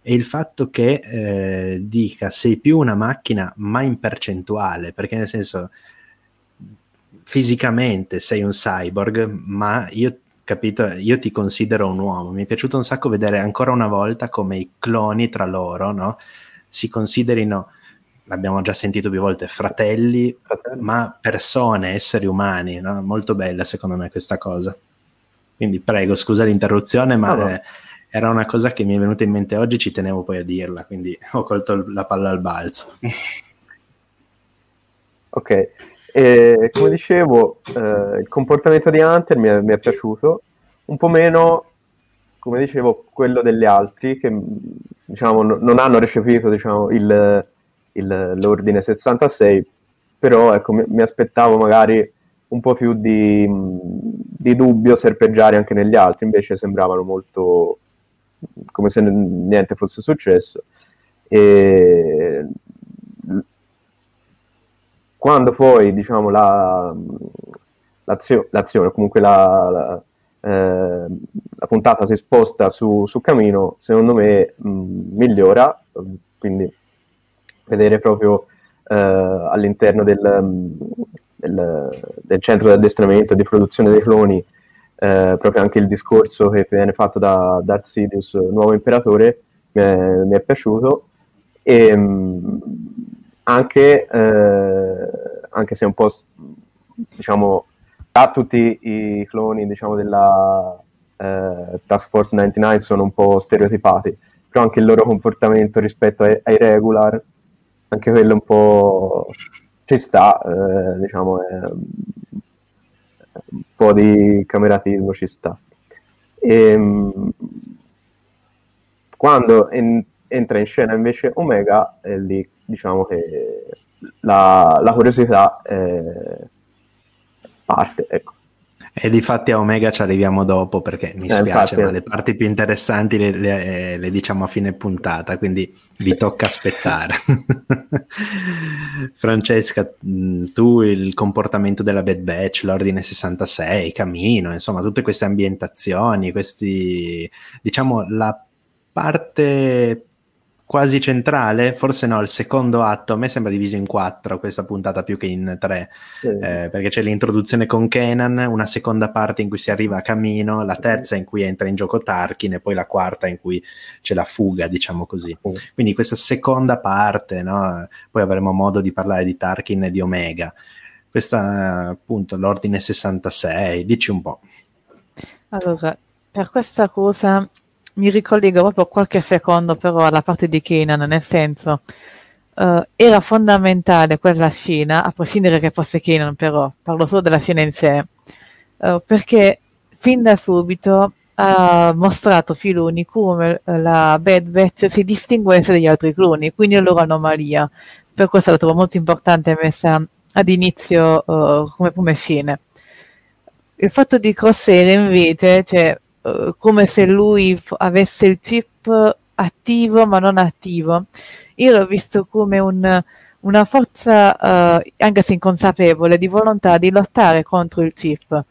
E il fatto che eh, dica sei più una macchina, ma in percentuale, perché nel senso fisicamente sei un cyborg, ma io capito, io ti considero un uomo. Mi è piaciuto un sacco vedere ancora una volta come i cloni tra loro, no? Si considerino, l'abbiamo già sentito più volte, fratelli, ma persone, esseri umani, no? Molto bella secondo me questa cosa. Quindi prego, scusa l'interruzione, ma No, no. eh, era una cosa che mi è venuta in mente oggi, ci tenevo poi a dirla, quindi ho colto la palla al balzo. Ok, e come dicevo, eh, il comportamento di Hunter mi è, mi è piaciuto, un po' meno, come dicevo, quello degli altri che mh, diciamo, no- non hanno recepito diciamo, il- il- l'ordine 66, però ecco, mi, mi aspettavo magari un po' più di, mh, di dubbio serpeggiare anche negli altri, invece sembravano molto come se niente fosse successo. E quando poi diciamo la, l'azio- l'azione, comunque la, la, eh, la puntata si sposta su, su Camino, secondo me mh, migliora, quindi vedere proprio eh, all'interno del, mh, del- del centro di addestramento e di produzione dei cloni eh, proprio anche il discorso che viene fatto da Darth Sidious, nuovo imperatore, è, mi è piaciuto. E mh, anche, eh, anche se un po' diciamo a tutti i cloni diciamo della eh, Task Force 99 sono un po' stereotipati però anche il loro comportamento rispetto ai, ai regular anche quello un po' ci sta eh, diciamo è, un po' di cameratismo ci sta. E, mh, quando en- entra in scena invece Omega è lì diciamo che la, la curiosità eh, parte ecco E difatti a Omega ci arriviamo dopo perché mi Eh, spiace, infatti. ma le parti più interessanti le, le- le diciamo a fine puntata, quindi vi tocca aspettare. Francesca, mh, tu il comportamento della Bad Batch, l'Ordine 66, Camino, insomma, tutte queste ambientazioni, questi, diciamo, la parte quasi centrale, forse no, il secondo atto, a me sembra diviso in quattro questa puntata più che in tre, eh, perché c'è l'introduzione con Kenan, una seconda parte in cui si arriva a Camino, la terza in cui entra in gioco Tarkin e poi la quarta in cui c'è la fuga, diciamo così. Quindi questa seconda parte, no? poi avremo modo di parlare di Tarkin e di Omega. Questa appunto l'ordine 66, dici un po'. Allora, per questa cosa mi ricollego proprio qualche secondo però alla parte di Kenan, nel senso, eh, era fondamentale quella scena, a prescindere che fosse Kenan però, parlo solo della scena in sé, eh, perché fin da subito ha mostrato Filoni come eh, la Bad Batch si distinguesse dagli altri cloni, quindi la loro anomalia. Per questo la trovo molto importante messa ad inizio eh, come prime scene. Il fatto di Crosshair invece, cioè, eh, come se lui f- avesse il chip attivo ma non attivo, io l'ho visto come un- una forza, eh, anche se inconsapevole, di volontà di lottare contro il chip.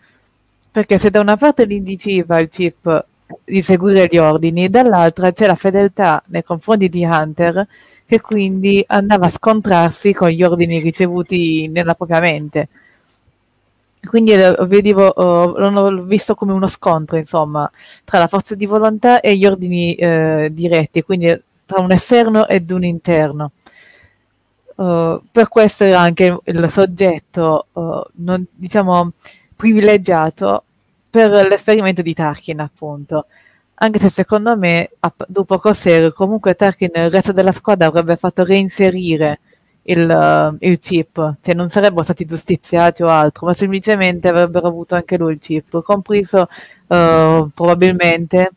Perché se da una parte gli diceva il chip di seguire gli ordini, dall'altra c'è la fedeltà nei confronti di Hunter che quindi andava a scontrarsi con gli ordini ricevuti nella propria mente. Quindi lo, vedevo, uh, l'ho visto come uno scontro, insomma, tra la forza di volontà e gli ordini uh, diretti, quindi tra un esterno ed un interno. Uh, per questo era anche il soggetto, non, diciamo, privilegiato per l'esperimento di Tarkin, appunto. Anche se secondo me, dopo Corsair, comunque Tarkin il resto della squadra avrebbe fatto reinserire il, uh, il, chip, cioè non sarebbero stati giustiziati o altro, ma semplicemente avrebbero avuto anche lui il chip, compreso uh, probabilmente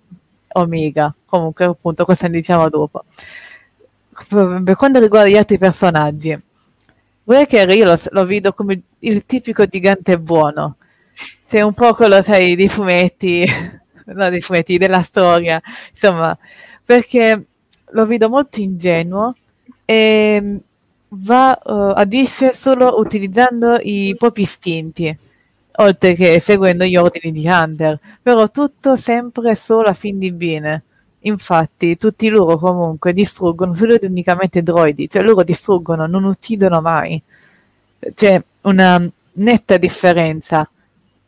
Omega. Comunque, appunto, questo ne diciamo dopo. Per quanto riguarda gli altri personaggi, Wrecker io lo, lo vedo come il tipico gigante buono, sei un po' quello, sai, dei fumetti, no, dei fumetti, della storia, insomma, perché lo vedo molto ingenuo e va, uh, agisce solo utilizzando i propri istinti, oltre che seguendo gli ordini di Hunter, però tutto sempre solo a fin di bene. Infatti, tutti loro comunque distruggono solo ed unicamente droidi, cioè loro distruggono, non uccidono mai. C'è una netta differenza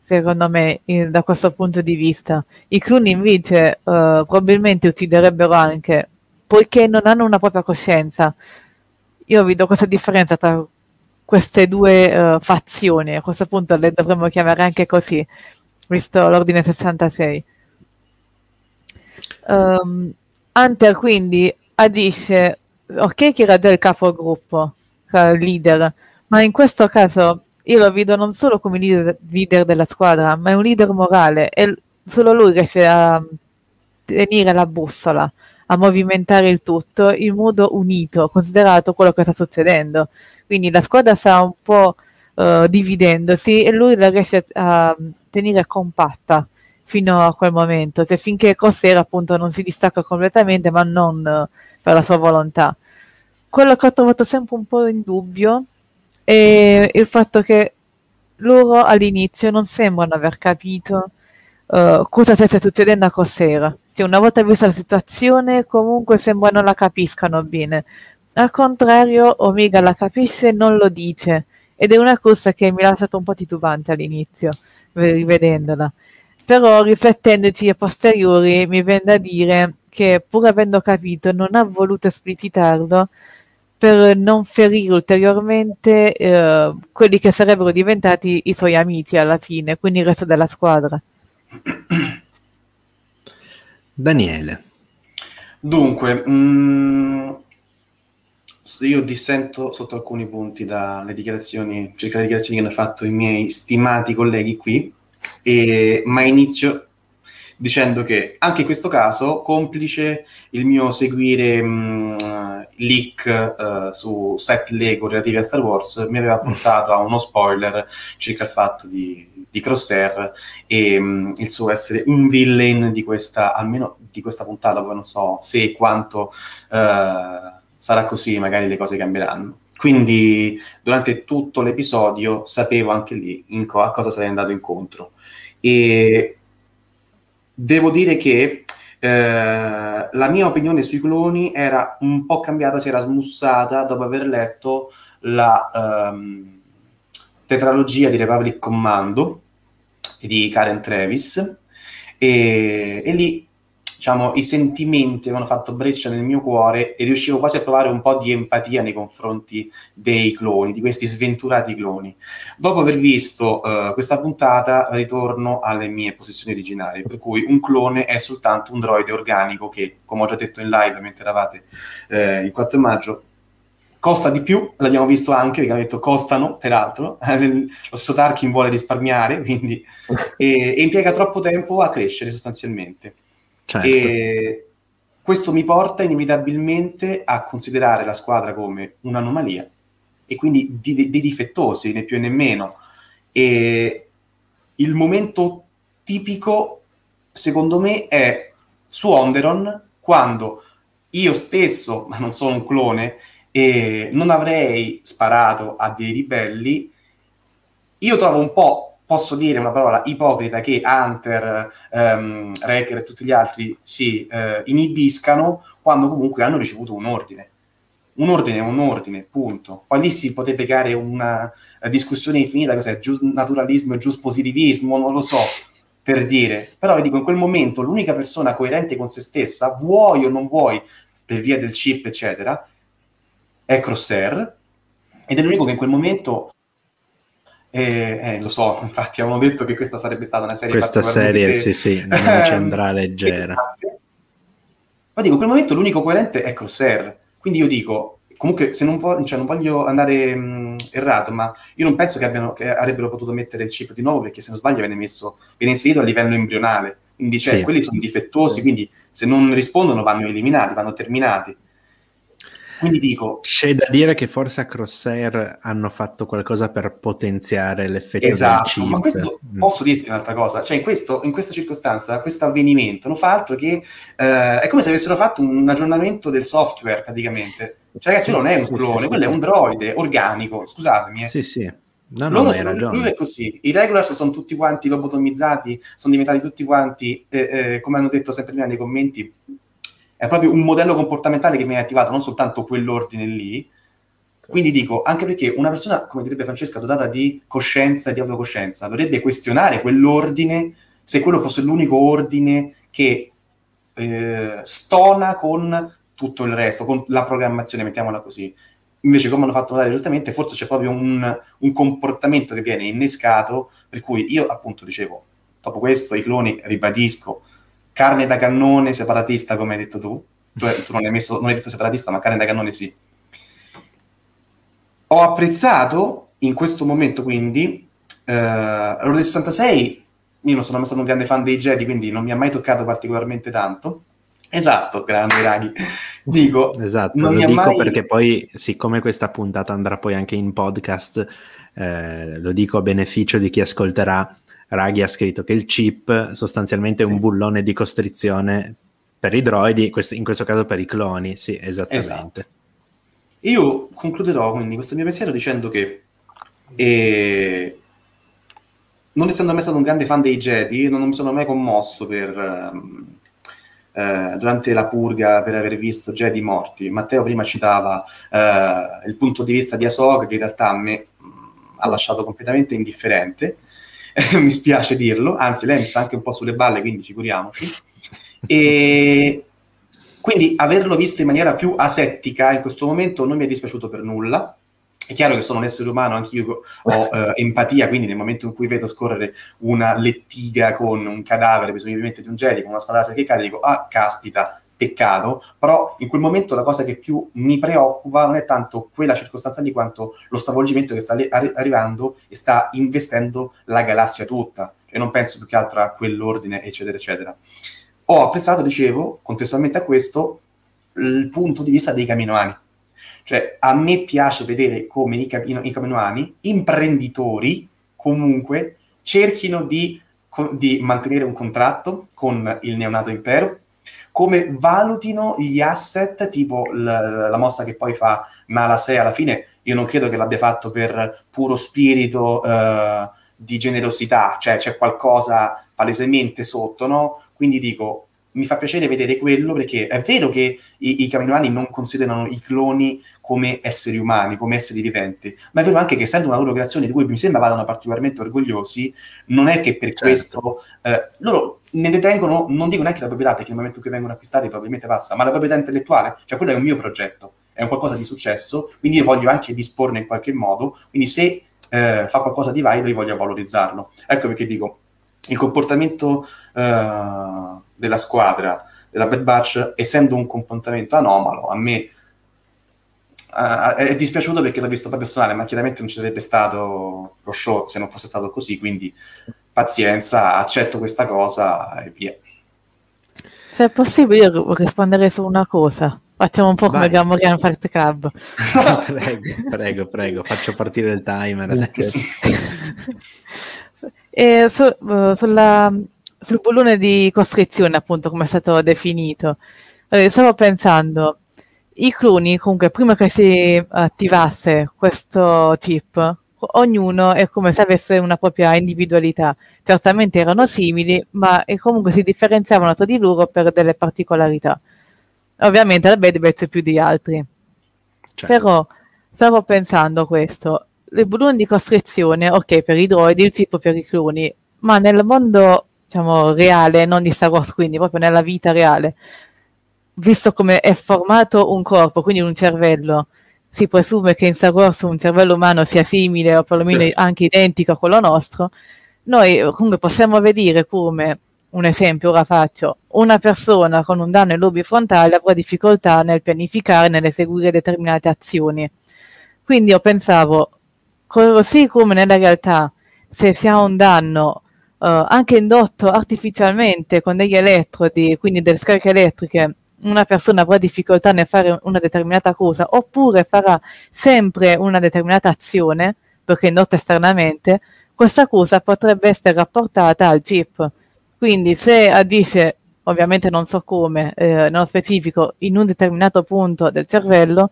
secondo me, in, da questo punto di vista. I cloni invece uh, probabilmente ucciderebbero anche, poiché non hanno una propria coscienza. Io vedo questa differenza tra queste due uh, fazioni, a questo punto le dovremmo chiamare anche così, visto l'ordine 66. Um, ehm, Hunter quindi agisce, ok che era già il capogruppo, il leader, ma in questo caso io lo vedo non solo come leader, leader della squadra, ma è un leader morale e solo lui riesce a tenere la bussola, a movimentare il tutto in modo unito, considerato quello che sta succedendo. Quindi la squadra sta un po' uh, dividendosi e lui la riesce a, a tenere compatta fino a quel momento, cioè finché Crossera appunto non si distacca completamente, ma non uh, per la sua volontà. Quello che ho trovato sempre un po' in dubbio e il fatto che loro all'inizio non sembrano aver capito uh, cosa stesse succedendo a Corsera. Cioè, una volta vista la situazione, comunque sembra non la capiscano bene. Al contrario, Omega la capisce e non lo dice. Ed è una cosa che mi ha lasciato un po' titubante all'inizio, rivedendola. Però riflettendoci a posteriori mi viene da dire che pur avendo capito non ha voluto esplicitarlo per non ferire ulteriormente eh, quelli che sarebbero diventati i suoi amici alla fine, quindi il resto della squadra. Daniele. Dunque, mh, mm, io dissento sotto alcuni punti dalle dichiarazioni, circa le dichiarazioni che hanno fatto i miei stimati colleghi qui, e, ma inizio dicendo che anche in questo caso, complice il mio seguire mh, leak uh, su set Lego relativi a Star Wars, mi aveva portato a uno spoiler circa il fatto di, di Crosshair e mh, il suo essere un villain di questa, almeno di questa puntata, poi non so se e quanto uh, sarà così, magari le cose cambieranno. Quindi durante tutto l'episodio sapevo anche lì co- a cosa sarei andato incontro. E devo dire che eh, la mia opinione sui cloni era un po' cambiata, si era smussata dopo aver letto la um, tetralogia di Republic Commando di Karen Travis. E, e lì diciamo, i sentimenti avevano fatto breccia nel mio cuore e riuscivo quasi a provare un po' di empatia nei confronti dei cloni, di questi sventurati cloni. Dopo aver visto uh, questa puntata, ritorno alle mie posizioni originali, per cui un clone è soltanto un droide organico che, come ho già detto in live mentre eravate eh, il 4 maggio, costa di più, l'abbiamo visto anche, perché hanno detto costano, peraltro, lo stesso Tarkin vuole risparmiare, quindi, e, e impiega troppo tempo a crescere sostanzialmente. Certo. E questo mi porta inevitabilmente a considerare la squadra come un'anomalia e quindi di, di difettosi, né più né meno. E il momento tipico, secondo me, è su Onderon, quando io stesso, ma non sono un clone, e non avrei sparato a dei ribelli, io trovo un po' posso dire una parola ipocrita che Hunter, ehm, Recker e tutti gli altri si eh, inibiscano quando comunque hanno ricevuto un ordine. Un ordine è un ordine, punto. Poi lì si potrebbe creare una discussione infinita, cos'è, gius naturalismo e gius positivismo, non lo so, per dire. Però vi dico, in quel momento l'unica persona coerente con se stessa, vuoi o non vuoi, per via del chip, eccetera, è Crosshair, ed è l'unico che in quel momento eh, eh, lo so, infatti avevano detto che questa sarebbe stata una serie Questa serie, sì, sì, non ci andrà leggera. Ma dico, in quel momento l'unico coerente è Crosshair. Quindi io dico, comunque, se non, vo- cioè, non voglio andare mh, errato, ma io non penso che, abbiano, che, avrebbero potuto mettere il chip di nuovo, perché se non sbaglio viene, messo, viene inserito a livello embrionale. Quindi, cioè, sì. quelli sono difettosi, quindi se non rispondono vanno eliminati, vanno terminati. Quindi dico... C'è da dire che forse a Crosshair hanno fatto qualcosa per potenziare l'effetto esatto, ma questo mm. posso dirti un'altra cosa, cioè in, questo, in questa circostanza, questo avvenimento non fa altro che... Eh, è come se avessero fatto un aggiornamento del software praticamente. Cioè ragazzi, sì, non è un clone, sì, quello sì, è un droide organico, scusatemi. Eh. Sì, sì. No, Loro sono, lui è così, i regulars sono tutti quanti lobotomizzati, sono diventati tutti quanti, eh, eh, come hanno detto sempre prima nei commenti, è proprio un modello comportamentale che viene attivato, non soltanto quell'ordine lì. Quindi dico, anche perché una persona, come direbbe Francesca, dotata di coscienza e di autocoscienza, dovrebbe questionare quell'ordine se quello fosse l'unico ordine che eh, stona con tutto il resto, con la programmazione, mettiamola così. Invece, come hanno fatto notare giustamente, forse c'è proprio un, un comportamento che viene innescato, per cui io appunto dicevo, dopo questo i cloni, ribadisco, carne da cannone separatista, come hai detto tu. Tu, tu non, hai messo, non hai detto separatista, ma carne da cannone sì. Ho apprezzato in questo momento, quindi, eh, l'Ordine 66, io non sono mai stato un grande fan dei Jedi, quindi non mi ha mai toccato particolarmente tanto. Esatto, grande Raghi. Dico, esatto, lo dico mai... perché poi, siccome questa puntata andrà poi anche in podcast, eh, lo dico a beneficio di chi ascolterà, Raghi ha scritto che il chip sostanzialmente è sì. un bullone di costrizione per i droidi, in questo caso per i cloni, sì, esattamente. Esatto. Io concluderò quindi questo mio pensiero dicendo che eh, non essendo mai stato un grande fan dei Jedi, non mi sono mai commosso per, eh, durante la purga per aver visto Jedi morti. Matteo prima citava eh, il punto di vista di Ahsoka che in realtà a me mh, ha lasciato completamente indifferente mi spiace dirlo, anzi lei mi sta anche un po' sulle balle, quindi figuriamoci. E quindi averlo visto in maniera più asettica in questo momento non mi è dispiaciuto per nulla. È chiaro che sono un essere umano, anch'io ho eh, empatia, quindi nel momento in cui vedo scorrere una lettiga con un cadavere, presumibilmente di un Jedi, con una spada che cade, dico, ah, caspita, peccato, però in quel momento la cosa che più mi preoccupa non è tanto quella circostanza lì quanto lo stravolgimento che sta arri- arrivando e sta investendo la galassia tutta, e non penso più che altro a quell'ordine, eccetera, eccetera. Ho apprezzato, dicevo, contestualmente a questo, il punto di vista dei caminoani. Cioè, a me piace vedere come i, camino- i caminoani, imprenditori, comunque, cerchino di, di mantenere un contratto con il neonato impero, come valutino gli asset, tipo l- la mossa che poi fa Nala 6 alla fine, io non credo che l'abbia fatto per puro spirito uh, di generosità, cioè c'è qualcosa palesemente sotto, no? Quindi dico, mi fa piacere vedere quello perché è vero che i, i caminoani non considerano i cloni come esseri umani, come esseri viventi, ma è vero anche che essendo una loro creazione di cui mi sembra vadano particolarmente orgogliosi, non è che per certo. questo eh, loro ne detengono, non dico neanche la proprietà, perché nel momento in cui vengono acquistati probabilmente passa, ma la proprietà intellettuale, cioè quello è un mio progetto, è un qualcosa di successo, quindi io voglio anche disporne in qualche modo, quindi se eh, fa qualcosa di valido io voglio valorizzarlo. Ecco perché dico, il comportamento eh, della squadra della Bad Batch, essendo un comportamento anomalo, a me uh, è dispiaciuto perché l'ho visto proprio suonare, ma chiaramente non ci sarebbe stato lo show se non fosse stato così, quindi pazienza, accetto questa cosa e via. Se è possibile, io risponderei su una cosa. Facciamo un po' come Gamorian Fight Club. prego, prego, prego, faccio partire il timer adesso. e su, uh, sulla sul bullone di costrizione, appunto, come è stato definito. Allora, stavo pensando, i cloni, comunque, prima che si attivasse questo chip, ognuno è come se avesse una propria individualità. Certamente erano simili, ma comunque si differenziavano tra di loro per delle particolarità. Ovviamente la Bad Batch più di altri. Certo. Però stavo pensando questo, le balloon di costrizione, ok, per i droidi, il tipo per i cloni, ma nel mondo, diciamo, reale, non di Star Wars, quindi proprio nella vita reale, visto come è formato un corpo, quindi un cervello, si presume che in Star Wars un cervello umano sia simile o perlomeno sì. anche identico a quello nostro, noi comunque possiamo vedere come, un esempio ora faccio, una persona con un danno ai lobi frontali avrà difficoltà nel pianificare, nell'eseguire determinate azioni. Quindi io pensavo, così come nella realtà, se si ha un danno uh, anche indotto artificialmente con degli elettrodi, quindi delle scariche elettriche, una persona avrà difficoltà nel fare una determinata cosa, oppure farà sempre una determinata azione, perché è indotta esternamente, questa cosa potrebbe essere rapportata al chip. Quindi se agisce, ovviamente non so come, eh, nello specifico, in un determinato punto del cervello,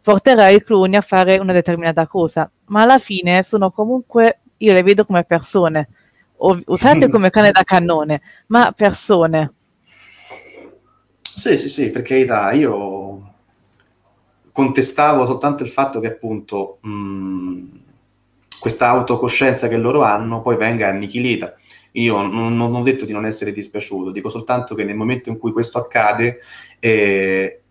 porterà i cloni a fare una determinata cosa, ma alla fine sono comunque, io le vedo come persone, usate come cane da cannone, ma persone. Sì, sì, sì, per carità, io contestavo soltanto il fatto che appunto mh, questa autocoscienza che loro hanno poi venga annichilita. Io non, non, ho detto di non essere dispiaciuto, dico soltanto che nel momento in cui questo accade eh,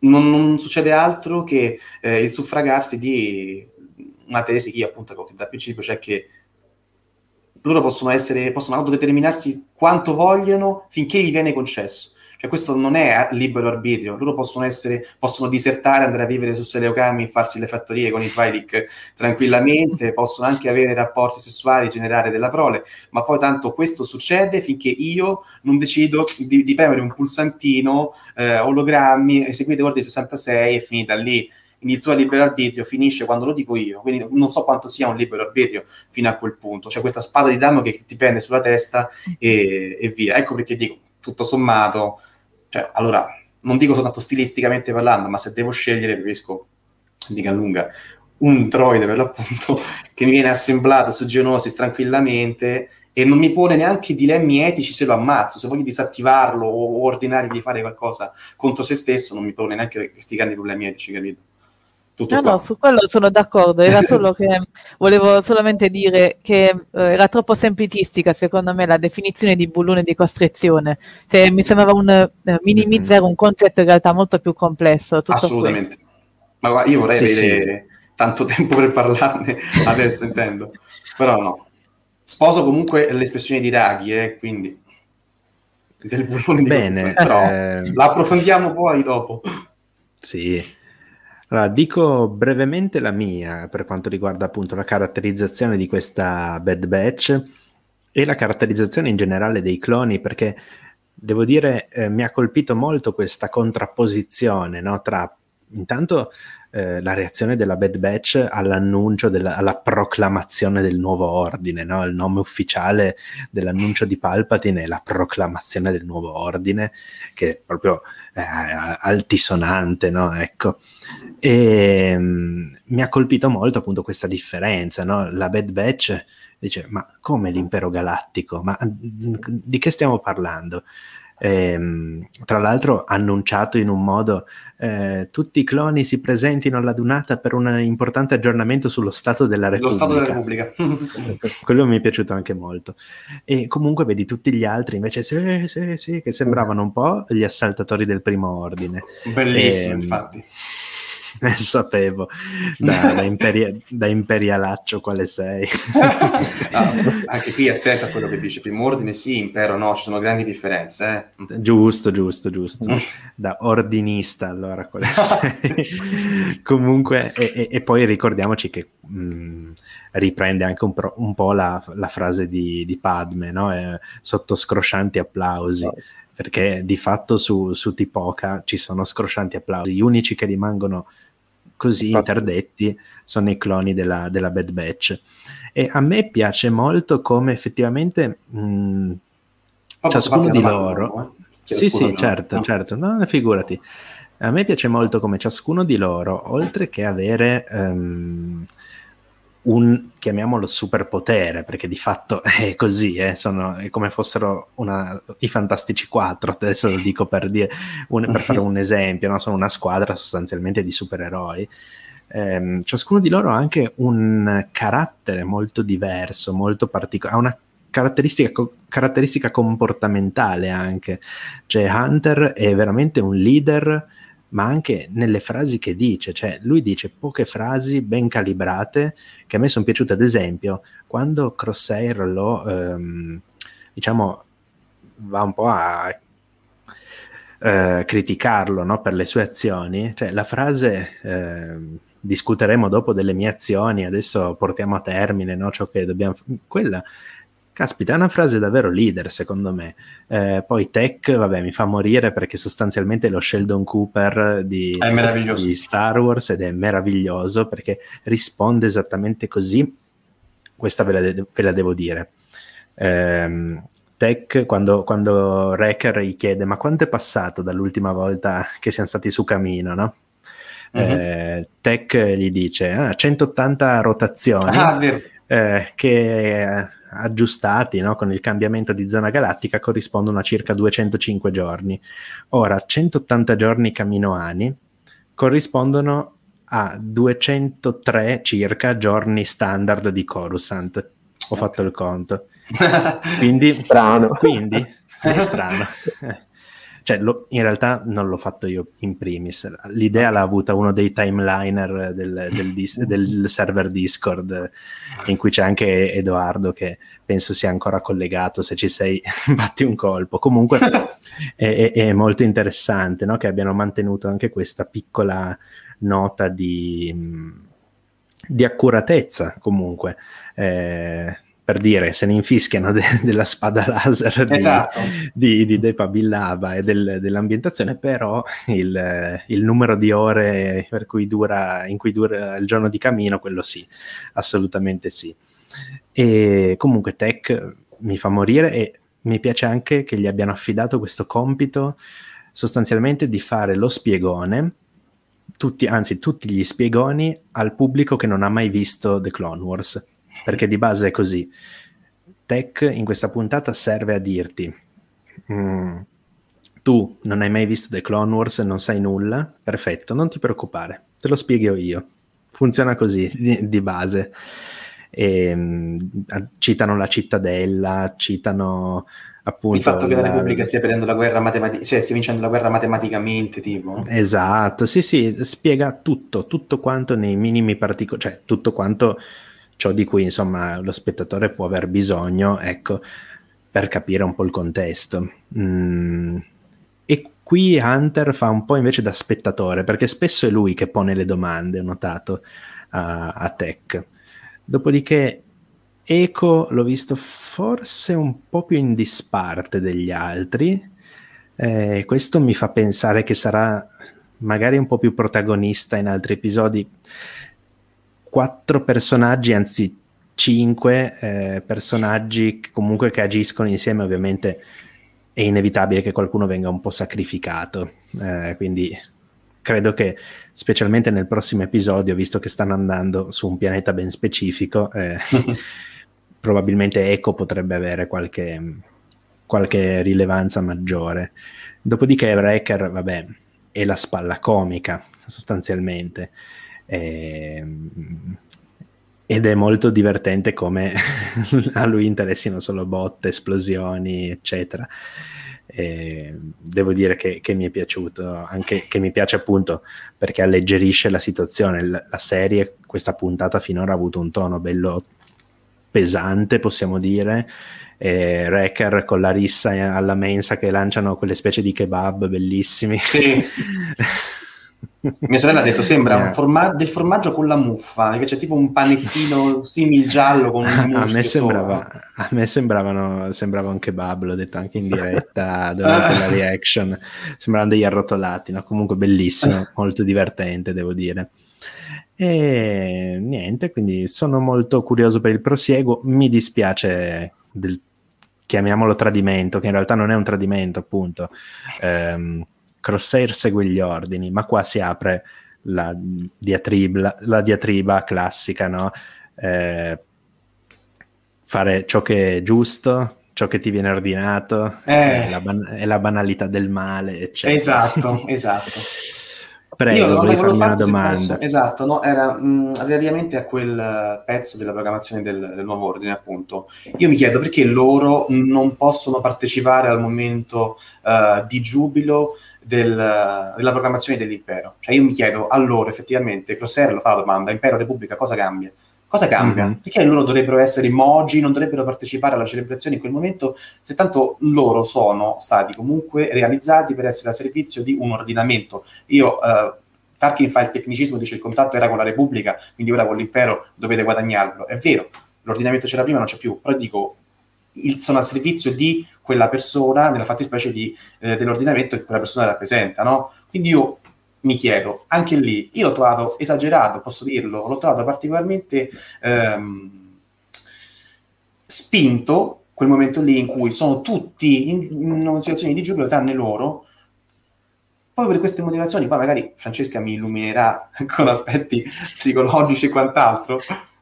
non, non, succede altro che eh, il suffragarsi di una tesi che io appunto fin dal principio, cioè che loro possono, essere, possono autodeterminarsi quanto vogliono finché gli viene concesso. Cioè, questo non è libero arbitrio. Loro possono essere, possono disertare, andare a vivere su Seleokami, farsi le fattorie con i Twi'lek tranquillamente, possono anche avere rapporti sessuali, generare della prole, ma poi tanto questo succede finché io non decido di, di premere un pulsantino, eh, ologrammi, eseguite ordine 66 e finita lì il tuo libero arbitrio finisce quando lo dico io, quindi non so quanto sia un libero arbitrio fino a quel punto, c'è questa spada di danno che ti prende sulla testa e, e via. Ecco perché dico, tutto sommato, cioè, allora, non dico soltanto stilisticamente parlando, ma se devo scegliere, preferisco di gran lunga un droide per l'appunto che mi viene assemblato su Geonosis tranquillamente e non mi pone neanche dilemmi etici se lo ammazzo, se voglio disattivarlo o ordinargli di fare qualcosa contro se stesso, non mi pone neanche questi grandi problemi etici, capito? Tutto no, qua. no, su quello sono d'accordo, era solo che volevo solamente dire che eh, era troppo semplicistica secondo me la definizione di bullone di costrizione, cioè, mi sembrava un, eh, minimizzare mm-hmm. un concetto in realtà molto più complesso. Assolutamente, qui. ma guarda, io vorrei sì, avere sì. tanto tempo per parlarne adesso intendo, però no. Sposo comunque l'espressione di Raghi, eh, quindi del bullone di Bene, costrizione, però eh... la approfondiamo poi dopo. Sì, allora, dico brevemente la mia per quanto riguarda appunto la caratterizzazione di questa Bad Batch e la caratterizzazione in generale dei cloni, perché devo dire eh, mi ha colpito molto questa contrapposizione no, tra intanto eh, la reazione della Bad Batch all'annuncio, della, alla proclamazione del nuovo ordine, no? il nome ufficiale dell'annuncio di Palpatine è la proclamazione del nuovo ordine, che è proprio eh, altisonante, no? ecco. E um, mi ha colpito molto appunto questa differenza, no? la Bad Batch dice ma come l'impero galattico? Ma di che stiamo parlando? Ehm, tra l'altro annunciato in un modo eh, tutti i cloni si presentino alla Dunata per un importante aggiornamento sullo Stato della Repubblica. Lo Stato della Repubblica. Quello mi è piaciuto anche molto. E comunque vedi tutti gli altri invece sì, sì, sì, che sembravano un po' gli assaltatori del primo ordine. Bellissimo, e, ehm, infatti. Eh, sapevo, da, da, imperia- da, imperialaccio quale sei. ah, anche qui attento a quello che dice, primo ordine sì, impero no, ci sono grandi differenze. Eh? Giusto, giusto, giusto. Mm. Da ordinista allora quale sei. Comunque, e, e, e, poi ricordiamoci che mh, mm, riprende anche un, pro, un po' la, la, frase di, di Padme, no? eh, sotto scroscianti applausi. Oh perché di fatto su, su Tipoca ci sono scroscianti applausi. Gli unici che rimangono così interdetti sono i cloni della, della Bad Batch. E a me piace molto come effettivamente mh, ciascuno di loro... Eh? Sì, sì, certo, no. certo, no, figurati. A me piace molto come ciascuno di loro, oltre che avere um, un, chiamiamolo superpotere, perché di fatto è così, eh, sono, è come fossero una, i Fantastici 4, adesso lo dico per, dire, un, per fare un esempio, no? sono una squadra sostanzialmente di supereroi. Eh, ciascuno di loro ha anche un carattere molto diverso, molto particolare, ha una caratteristica, caratteristica comportamentale anche. Cioè Hunter è veramente un leader ma anche nelle frasi che dice, cioè lui dice poche frasi ben calibrate che a me sono piaciute, ad esempio, quando Crosshair lo, ehm, diciamo, va un po' a eh, criticarlo no, per le sue azioni, cioè la frase eh, discuteremo dopo delle mie azioni, adesso portiamo a termine no, ciò che dobbiamo fare, quella Caspita, è una frase davvero leader, secondo me. Eh, poi Tech, vabbè, mi fa morire perché sostanzialmente è lo Sheldon Cooper di, di, Star Wars ed è meraviglioso perché risponde esattamente così. Questa ve la, de- ve la devo dire. Eh, Tech, quando, quando Wrecker gli chiede ma quanto è passato dall'ultima volta che siamo stati su cammino, no? Mm-hmm. Eh, Tech gli dice ah, 180 rotazioni ah, eh, che aggiustati no, con il cambiamento di zona galattica corrispondono a circa 205 giorni. Ora, 180 giorni caminoani corrispondono a 203 circa giorni standard di Coruscant. Ho fatto il conto. Quindi, strano. Quindi, è strano. cioè, lo, in realtà non l'ho fatto io in primis, l'idea l'ha avuta uno dei timeliner del, del, dis, del, server Discord, in cui c'è anche Edoardo che penso sia ancora collegato, se ci sei batti un colpo. Comunque è, è, è, molto interessante no? che abbiano mantenuto anche questa piccola nota di, di accuratezza comunque. Eh, per dire, se ne infischiano de- della spada laser esatto. di, di, di Depa Billaba e del, dell'ambientazione, però il, il, numero di ore cui dura, in cui dura il giorno di cammino, quello sì, assolutamente sì. E comunque Tech mi fa morire e mi piace anche che gli abbiano affidato questo compito sostanzialmente di fare lo spiegone, tutti, anzi tutti gli spiegoni al pubblico che non ha mai visto The Clone Wars perché di base è così. Tech in questa puntata serve a dirti, mm, tu non hai mai visto The Clone Wars non sai nulla, perfetto, non ti preoccupare, te lo spiego io. Funziona così, di, di base. E, um, citano la cittadella, citano appunto il fatto che la Repubblica stia perdendo la guerra matematica, cioè stia vincendo la guerra matematicamente, tipo. Esatto, sì, sì, spiega tutto, tutto quanto nei minimi particolari, cioè tutto quanto ciò di cui insomma lo spettatore può aver bisogno, ecco, per capire un po' il contesto. Mm. E qui Hunter fa un po' invece da spettatore, perché spesso è lui che pone le domande, ho notato, a, a Tech. Dopodiché Eco l'ho visto forse un po' più in disparte degli altri. Eh, questo mi fa pensare che sarà magari un po' più protagonista in altri episodi quattro personaggi, anzi cinque eh, personaggi che comunque che agiscono insieme, ovviamente è inevitabile che qualcuno venga un po' sacrificato. Eh, quindi credo che specialmente nel prossimo episodio, visto che stanno andando su un pianeta ben specifico, eh, probabilmente Echo potrebbe avere qualche, qualche rilevanza maggiore. Dopodiché Wrecker, vabbè, è la spalla comica sostanzialmente. E, ehm, ed è molto divertente come a lui interessino solo botte, esplosioni, eccetera. E devo dire che, che, mi è piaciuto, anche che mi piace appunto perché alleggerisce la situazione. La, la serie, questa puntata finora ha avuto un tono bello pesante, possiamo dire. E Wrecker con la rissa alla mensa che lanciano quelle specie di kebab bellissimi. Sì. Mia sorella ha detto sembra un forma- del formaggio con la muffa, che c'è tipo un panettino simil giallo con un a me, sembrava, a me sembravano, sembrava un kebab, l'ho detto anche in diretta durante la reaction, sembravano degli arrotolati, no? comunque bellissimo, molto divertente devo dire. E niente, quindi sono molto curioso per il prosieguo, mi dispiace del chiamiamolo tradimento, che in realtà non è un tradimento appunto. Um, Crosshair segue gli ordini, ma qua si apre la diatriba, la diatriba classica, no? eh, fare ciò che è giusto, ciò che ti viene ordinato, eh. è, la ban- è, la banalità del male, eccetera. Esatto, esatto. Prego, Io volevo farmi una domanda. Posso, esatto, no, era mh, relativamente a quel pezzo della programmazione del, del, nuovo ordine, appunto. Io mi chiedo perché loro non possono partecipare al momento uh, di giubilo del, della programmazione dell'impero. Cioè io mi chiedo, allora effettivamente, Crosshair lo fa la domanda, Impero Repubblica cosa cambia? Cosa cambia? Mm-hmm. Perché loro dovrebbero essere mogi, non dovrebbero partecipare alla celebrazione in quel momento, se tanto loro sono stati comunque realizzati per essere a servizio di un ordinamento. Io, eh, Tarkin fa il tecnicismo, dice il contatto era con la Repubblica, quindi ora con l'impero dovete guadagnarlo. È vero, l'ordinamento c'era prima, non c'è più, però dico, il, sono a servizio di quella persona, nella fattispecie di, eh, dell'ordinamento che quella persona rappresenta, no? Quindi io mi chiedo, anche lì, io l'ho trovato esagerato, posso dirlo, l'ho trovato particolarmente ehm, spinto quel momento lì in cui sono tutti in, in una situazione di giubilo tranne loro, proprio per queste motivazioni, poi magari Francesca mi illuminerà con aspetti psicologici e quant'altro,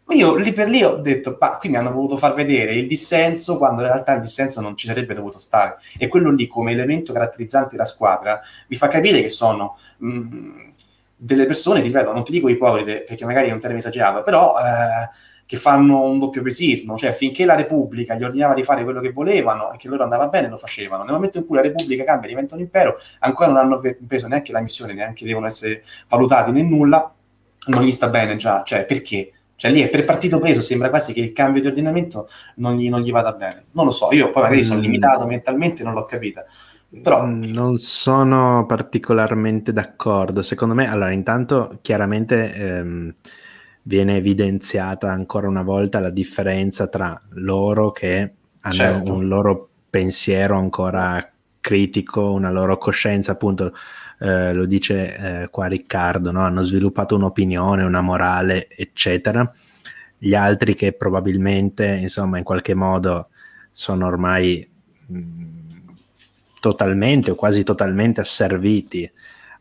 io lì per lì ho detto, ma qui mi hanno voluto far vedere il dissenso quando in realtà il dissenso non ci sarebbe dovuto stare. E quello lì come elemento caratterizzante la squadra mi fa capire che sono mh, mm, delle persone, ti ripeto, non ti dico ipocrite, perché magari è un termine esagerato, però eh, che fanno un doppio pesismo, cioè finché la Repubblica gli ordinava di fare quello che volevano e che loro andava bene, lo facevano. Nel momento in cui la Repubblica cambia, diventa un impero, ancora non hanno preso neanche la missione, neanche devono essere valutati né nulla, non gli sta bene già, cioè perché? Cioè lì è per partito preso, sembra quasi che il cambio di ordinamento non gli, non gli vada bene. Non lo so, io poi magari sono mm. limitato mentalmente, non l'ho capita. Però... Non sono particolarmente d'accordo. Secondo me, allora, intanto chiaramente ehm, viene evidenziata ancora una volta la differenza tra loro che hanno certo. un loro pensiero ancora critico, una loro coscienza, appunto eh, lo dice eh, qua Riccardo, no? hanno sviluppato un'opinione, una morale, eccetera. Gli altri che probabilmente, insomma, in qualche modo sono ormai mm, totalmente o quasi totalmente asserviti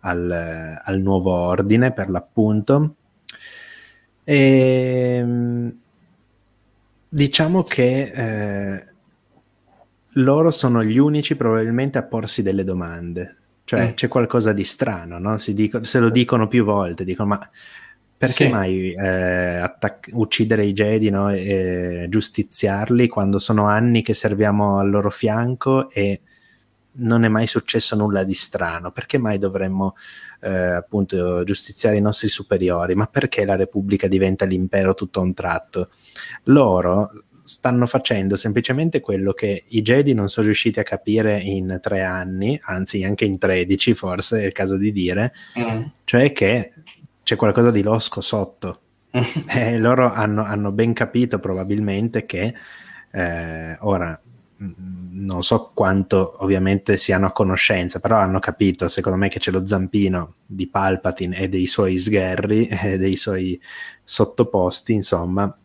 al, al nuovo ordine, per l'appunto. E, ehm, diciamo che eh, loro sono gli unici probabilmente a porsi delle domande cioè mm. c'è qualcosa di strano, no? dico, se lo dicono più volte, dicono ma perché sì. mai eh, attac- uccidere i Jedi no? e giustiziarli quando sono anni che serviamo al loro fianco e non è mai successo nulla di strano? Perché mai dovremmo eh, appunto giustiziare i nostri superiori? Ma perché la Repubblica diventa l'impero tutto a un tratto? Loro stanno facendo semplicemente quello che i Jedi non sono riusciti a capire in tre anni, anzi anche in tredici forse è il caso di dire, mm. cioè che c'è qualcosa di losco sotto. e loro hanno, hanno, ben capito probabilmente che eh, ora mm, non so quanto ovviamente siano a conoscenza, però hanno capito, secondo me, che c'è lo zampino di Palpatine e dei suoi sgherri e dei suoi sottoposti, insomma,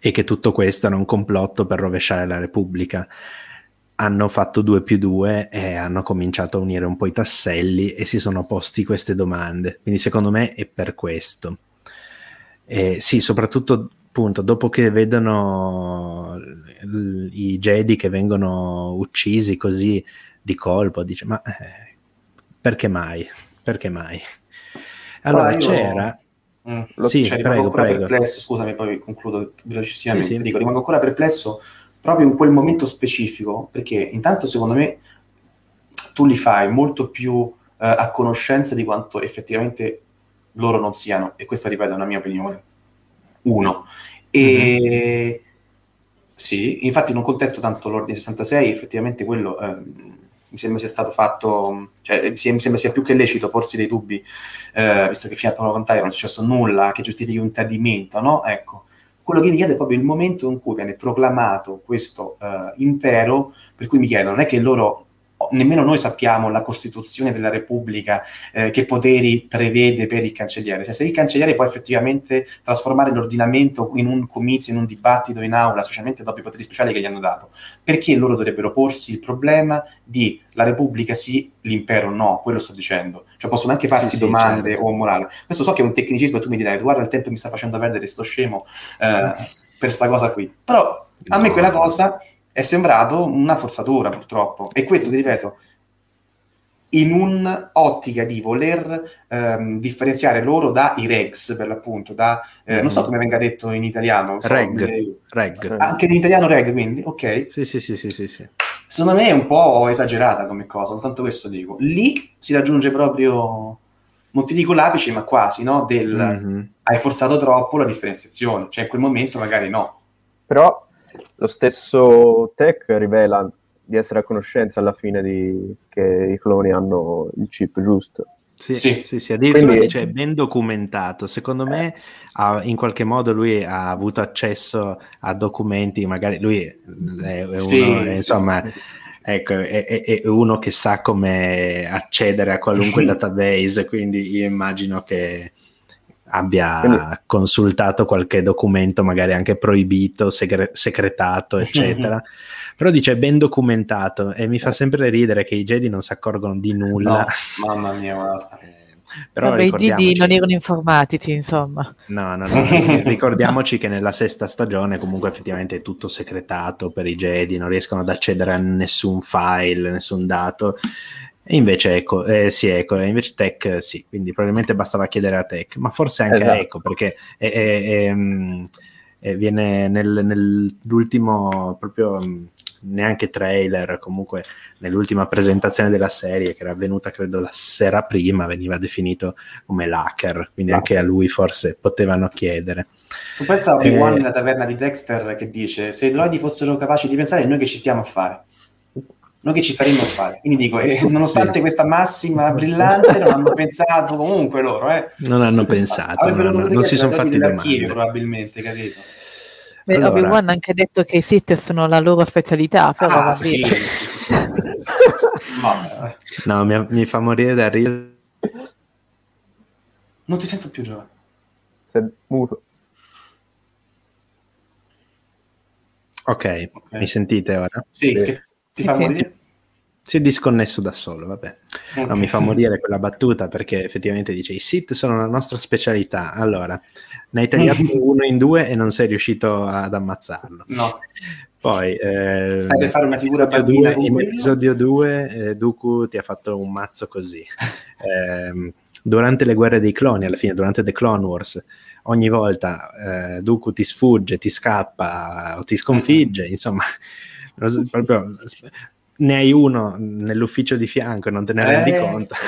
e che tutto questo era un complotto per rovesciare la Repubblica. Hanno fatto due più due e hanno cominciato a unire un po' i tasselli e si sono posti queste domande. Quindi secondo me è per questo. E sì, soprattutto appunto dopo che vedono i Jedi che vengono uccisi così di colpo, dice ma eh, perché mai? Perché mai? Allora io... c'era Mm, lo, sì, cioè, rimango ancora prego. perplesso, scusami, poi concludo velocissimamente. Sì, sì. Dico, rimango ancora perplesso proprio in quel momento specifico, perché intanto secondo me tu li fai molto più eh, a conoscenza di quanto effettivamente loro non siano, e questa ripeto è una mia opinione. Uno. E mm-hmm. sì, infatti non contesto tanto l'ordine 66, effettivamente quello eh, mi sembra sia stato fatto, cioè, mi sembra sia più che lecito porsi dei dubbi, eh, visto che fino a prova contrario non è successo nulla che giustifichi un tradimento, no? Ecco, quello che mi chiede è proprio il momento in cui viene proclamato questo uh, impero, per cui mi chiedo, non è che loro nemmeno noi sappiamo la Costituzione della Repubblica eh, che poteri prevede per il cancelliere. Cioè, se il cancelliere può effettivamente trasformare l'ordinamento in un comizio, in un dibattito in aula, specialmente dopo i poteri speciali che gli hanno dato, perché loro dovrebbero porsi il problema di la Repubblica sì, l'impero no? Quello sto dicendo. Cioè possono anche farsi sì, domande certo. o morale. Questo so che è un tecnicismo e tu mi dirai, guarda il tempo mi sta facendo perdere, sto scemo eh, per sta cosa qui. Però a me quella cosa è sembrato una forzatura purtroppo. E questo, ti ripeto, in un'ottica di voler ehm, differenziare loro dai regs, per l'appunto, da, eh, mm-hmm. non so come venga detto in italiano. So, reg. Eh, reg. Anche in italiano reg, quindi, ok. Sì, sì, sì, sì, sì, sì. Secondo me è un po' esagerata come cosa, soltanto questo dico. Lì si raggiunge proprio, non ti dico l'apice, ma quasi, no? Del mm-hmm. hai forzato troppo la differenziazione, cioè in quel momento magari no. Però lo stesso tech rivela di essere a conoscenza alla fine di, che i cloni hanno il chip giusto. Sì, sì, sì, sì addirittura Quindi... dice ben documentato. Secondo me ha, in qualche modo lui ha avuto accesso a documenti, magari lui è, è uno, sì, insomma, sì, ecco, è, è, uno che sa come accedere a qualunque database, quindi io immagino che abbia Quindi... consultato qualche documento magari anche proibito, segre- secretato, eccetera. Però dice ben documentato e mi fa sempre ridere che i Jedi non si accorgono di nulla. No, mamma mia, guarda. Eh, però Vabbè, i Jedi non erano informatici, insomma. No, no, no. ricordiamoci che nella sesta stagione comunque effettivamente è tutto secretato per i Jedi, non riescono ad accedere a nessun file, nessun dato. E invece Eco, eh, sì, Eco, e invece Tech sì, quindi probabilmente bastava chiedere a Tech, ma forse anche esatto. a Eco, perché è, è, è, viene nel, nell'ultimo proprio mm, neanche trailer, comunque nell'ultima presentazione della serie che era avvenuta credo la sera prima, veniva definito come l'hacker, quindi anche a lui forse potevano chiedere. Tu pensa a Obi-Wan eh, nella taverna di Dexter che dice se i droidi fossero capaci di pensare noi che ci stiamo a fare? Noi che ci staremmo a fare. Quindi dico, eh, nonostante sì. questa massima brillante, non hanno pensato comunque loro. Eh. Non hanno pensato, non, non, non si sono fatti domande. probabilmente, capito? Beh, allora. Obi-Wan ha anche detto che i Sith sono la loro specialità, però ah, sì. no, mi, mi, fa morire da ridere. Non ti sento più giovane. Sei muto. Ok, okay. mi sentite ora? Sì, sì. Ti fa morire? Si è disconnesso da solo, vabbè. Okay. Non mi fa morire quella battuta perché effettivamente dice i sit sono la nostra specialità. Allora, ne hai tagliato uno in due e non sei riuscito ad ammazzarlo. No. Poi, eh, stai per fare una figura due, in episodio 2 eh, Dooku ti ha fatto un mazzo così. Eh, durante le guerre dei cloni, alla fine, durante The Clone Wars, ogni volta eh, Dooku ti sfugge, ti scappa o ti sconfigge, mm-hmm. insomma proprio, ne hai uno nell'ufficio di fianco non te ne rendi eh. conto.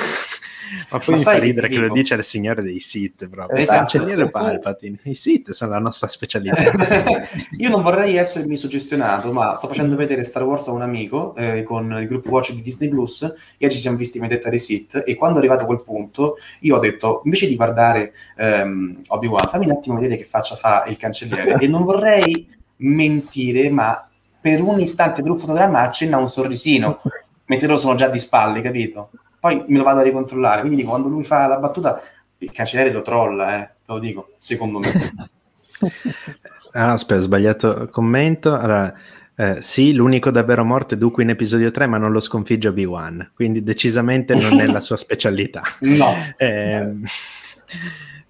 Ma poi Ma mi fa ridere che, lo dice il signore dei Sith proprio. Esatto, cancelliere Palpatine. I Sith sono la nostra specialità. Io non vorrei essermi suggestionato, ma sto facendo vedere Star Wars a un amico eh, con il gruppo Watch di Disney Plus e oggi ci siamo visti Vendetta dei Sith e quando è arrivato a quel punto io ho detto, invece di guardare ehm, Obi-Wan, fammi un attimo vedere che faccia fa il cancelliere e non vorrei mentire, ma per un istante, per un fotogramma, accenna un sorrisino, mentre loro sono già di spalle, capito? Poi me lo vado a ricontrollare, quindi dico, quando lui fa la battuta, il cancelliere lo trolla, eh, te lo dico, secondo me. ah, aspetta, ho sbagliato commento. Allora, eh, sì, l'unico davvero morto è Dooku in episodio 3, ma non lo sconfigge Obi-Wan, quindi decisamente non è la sua specialità. no. Eh,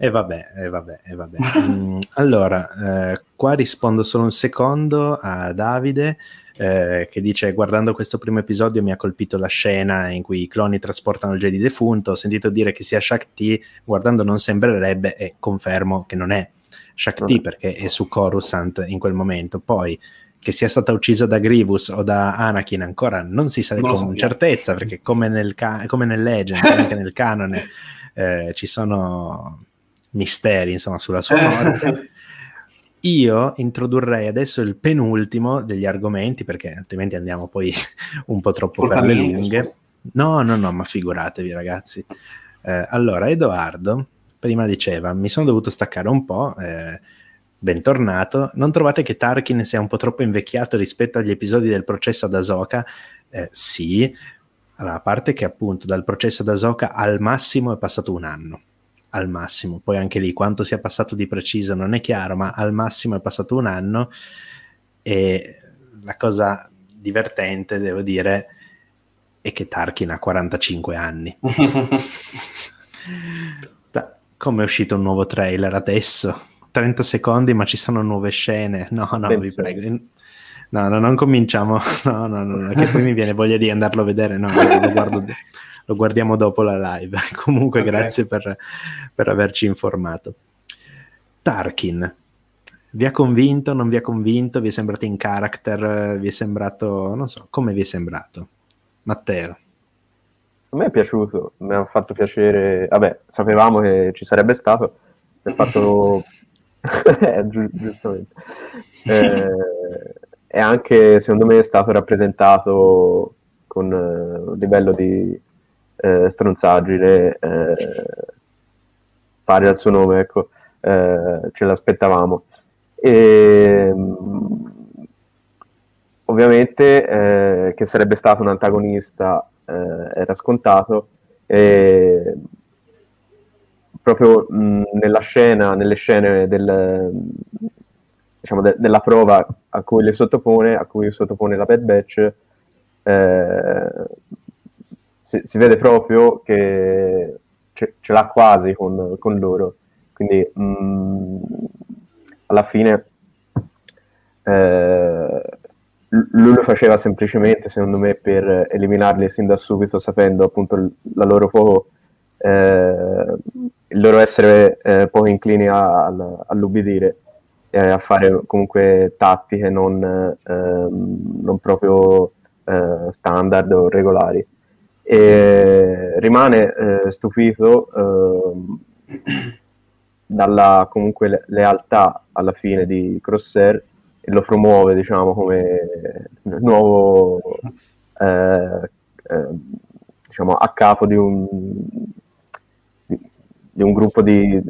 e vabbè, e vabbè, e vabbè. Mm, allora, eh, qua rispondo solo un secondo a Davide. Eh, che dice guardando questo primo episodio mi ha colpito la scena in cui i cloni trasportano il Jedi defunto ho sentito dire che sia Shakti guardando non sembrerebbe e confermo che non è Shakti mm. perché è su Coruscant in quel momento poi che sia stata uccisa da Grievous o da Anakin ancora non si sa non con certezza perché come nel, ca- come nel Legends anche nel canone eh, ci sono misteri insomma, sulla sua morte. Io introdurrei adesso il penultimo degli argomenti, perché altrimenti andiamo poi un po' troppo per le lunghe. No, no, no, ma figuratevi ragazzi. Eh, allora, Edoardo prima diceva, mi sono dovuto staccare un po', eh, bentornato. Non trovate che Tarkin sia un po' troppo invecchiato rispetto agli episodi del processo ad Asoka? Eh, sì, Allora, a parte che appunto dal processo da Soka al massimo è passato un anno, al massimo, poi anche lì quanto sia passato di preciso non è chiaro, ma al massimo è passato un anno e la cosa divertente, devo dire, è che Tarkin ha 45 anni. Come è uscito un nuovo trailer adesso? 30 secondi, ma ci sono nuove scene. No, no, Penso. vi prego. No, no, non cominciamo. No, no, no, che poi mi viene voglia di andarlo a vedere. No, lo, guardo, lo guardiamo dopo la live. Comunque, okay. grazie per, per averci informato. Tarkin, vi ha convinto? Non vi ha convinto? Vi è sembrato in character? Vi è sembrato, non so, come vi è sembrato? Matteo. A me è piaciuto, mi ha fatto piacere, vabbè, sapevamo che ci sarebbe stato, mi ha fatto, eh, gi- giustamente, eh, e anche secondo me è stato rappresentato con eh, un livello di eh, stronzaggine eh, pari al suo nome, ecco, eh, ce l'aspettavamo. E, ovviamente eh, che sarebbe stato un antagonista eh, era scontato e proprio mh, nella scena, nelle scene del, diciamo, de- della prova a cui le sottopone, a cui sottopone la Bad Batch, eh, si, si, vede proprio che ce, ce l'ha quasi con, con loro. Quindi mh, alla fine eh, lui lo faceva semplicemente, secondo me, per eliminarli sin da subito, sapendo appunto la loro poco, eh, il loro essere eh, poco inclini a, a, all'ubbidire e a fare comunque tattiche non, ehm, non proprio eh, standard o regolari. E rimane eh, stupito ehm, dalla comunque lealtà alla fine di Crosshair e lo promuove diciamo come nuovo eh, eh, diciamo a capo di un, di, un gruppo di,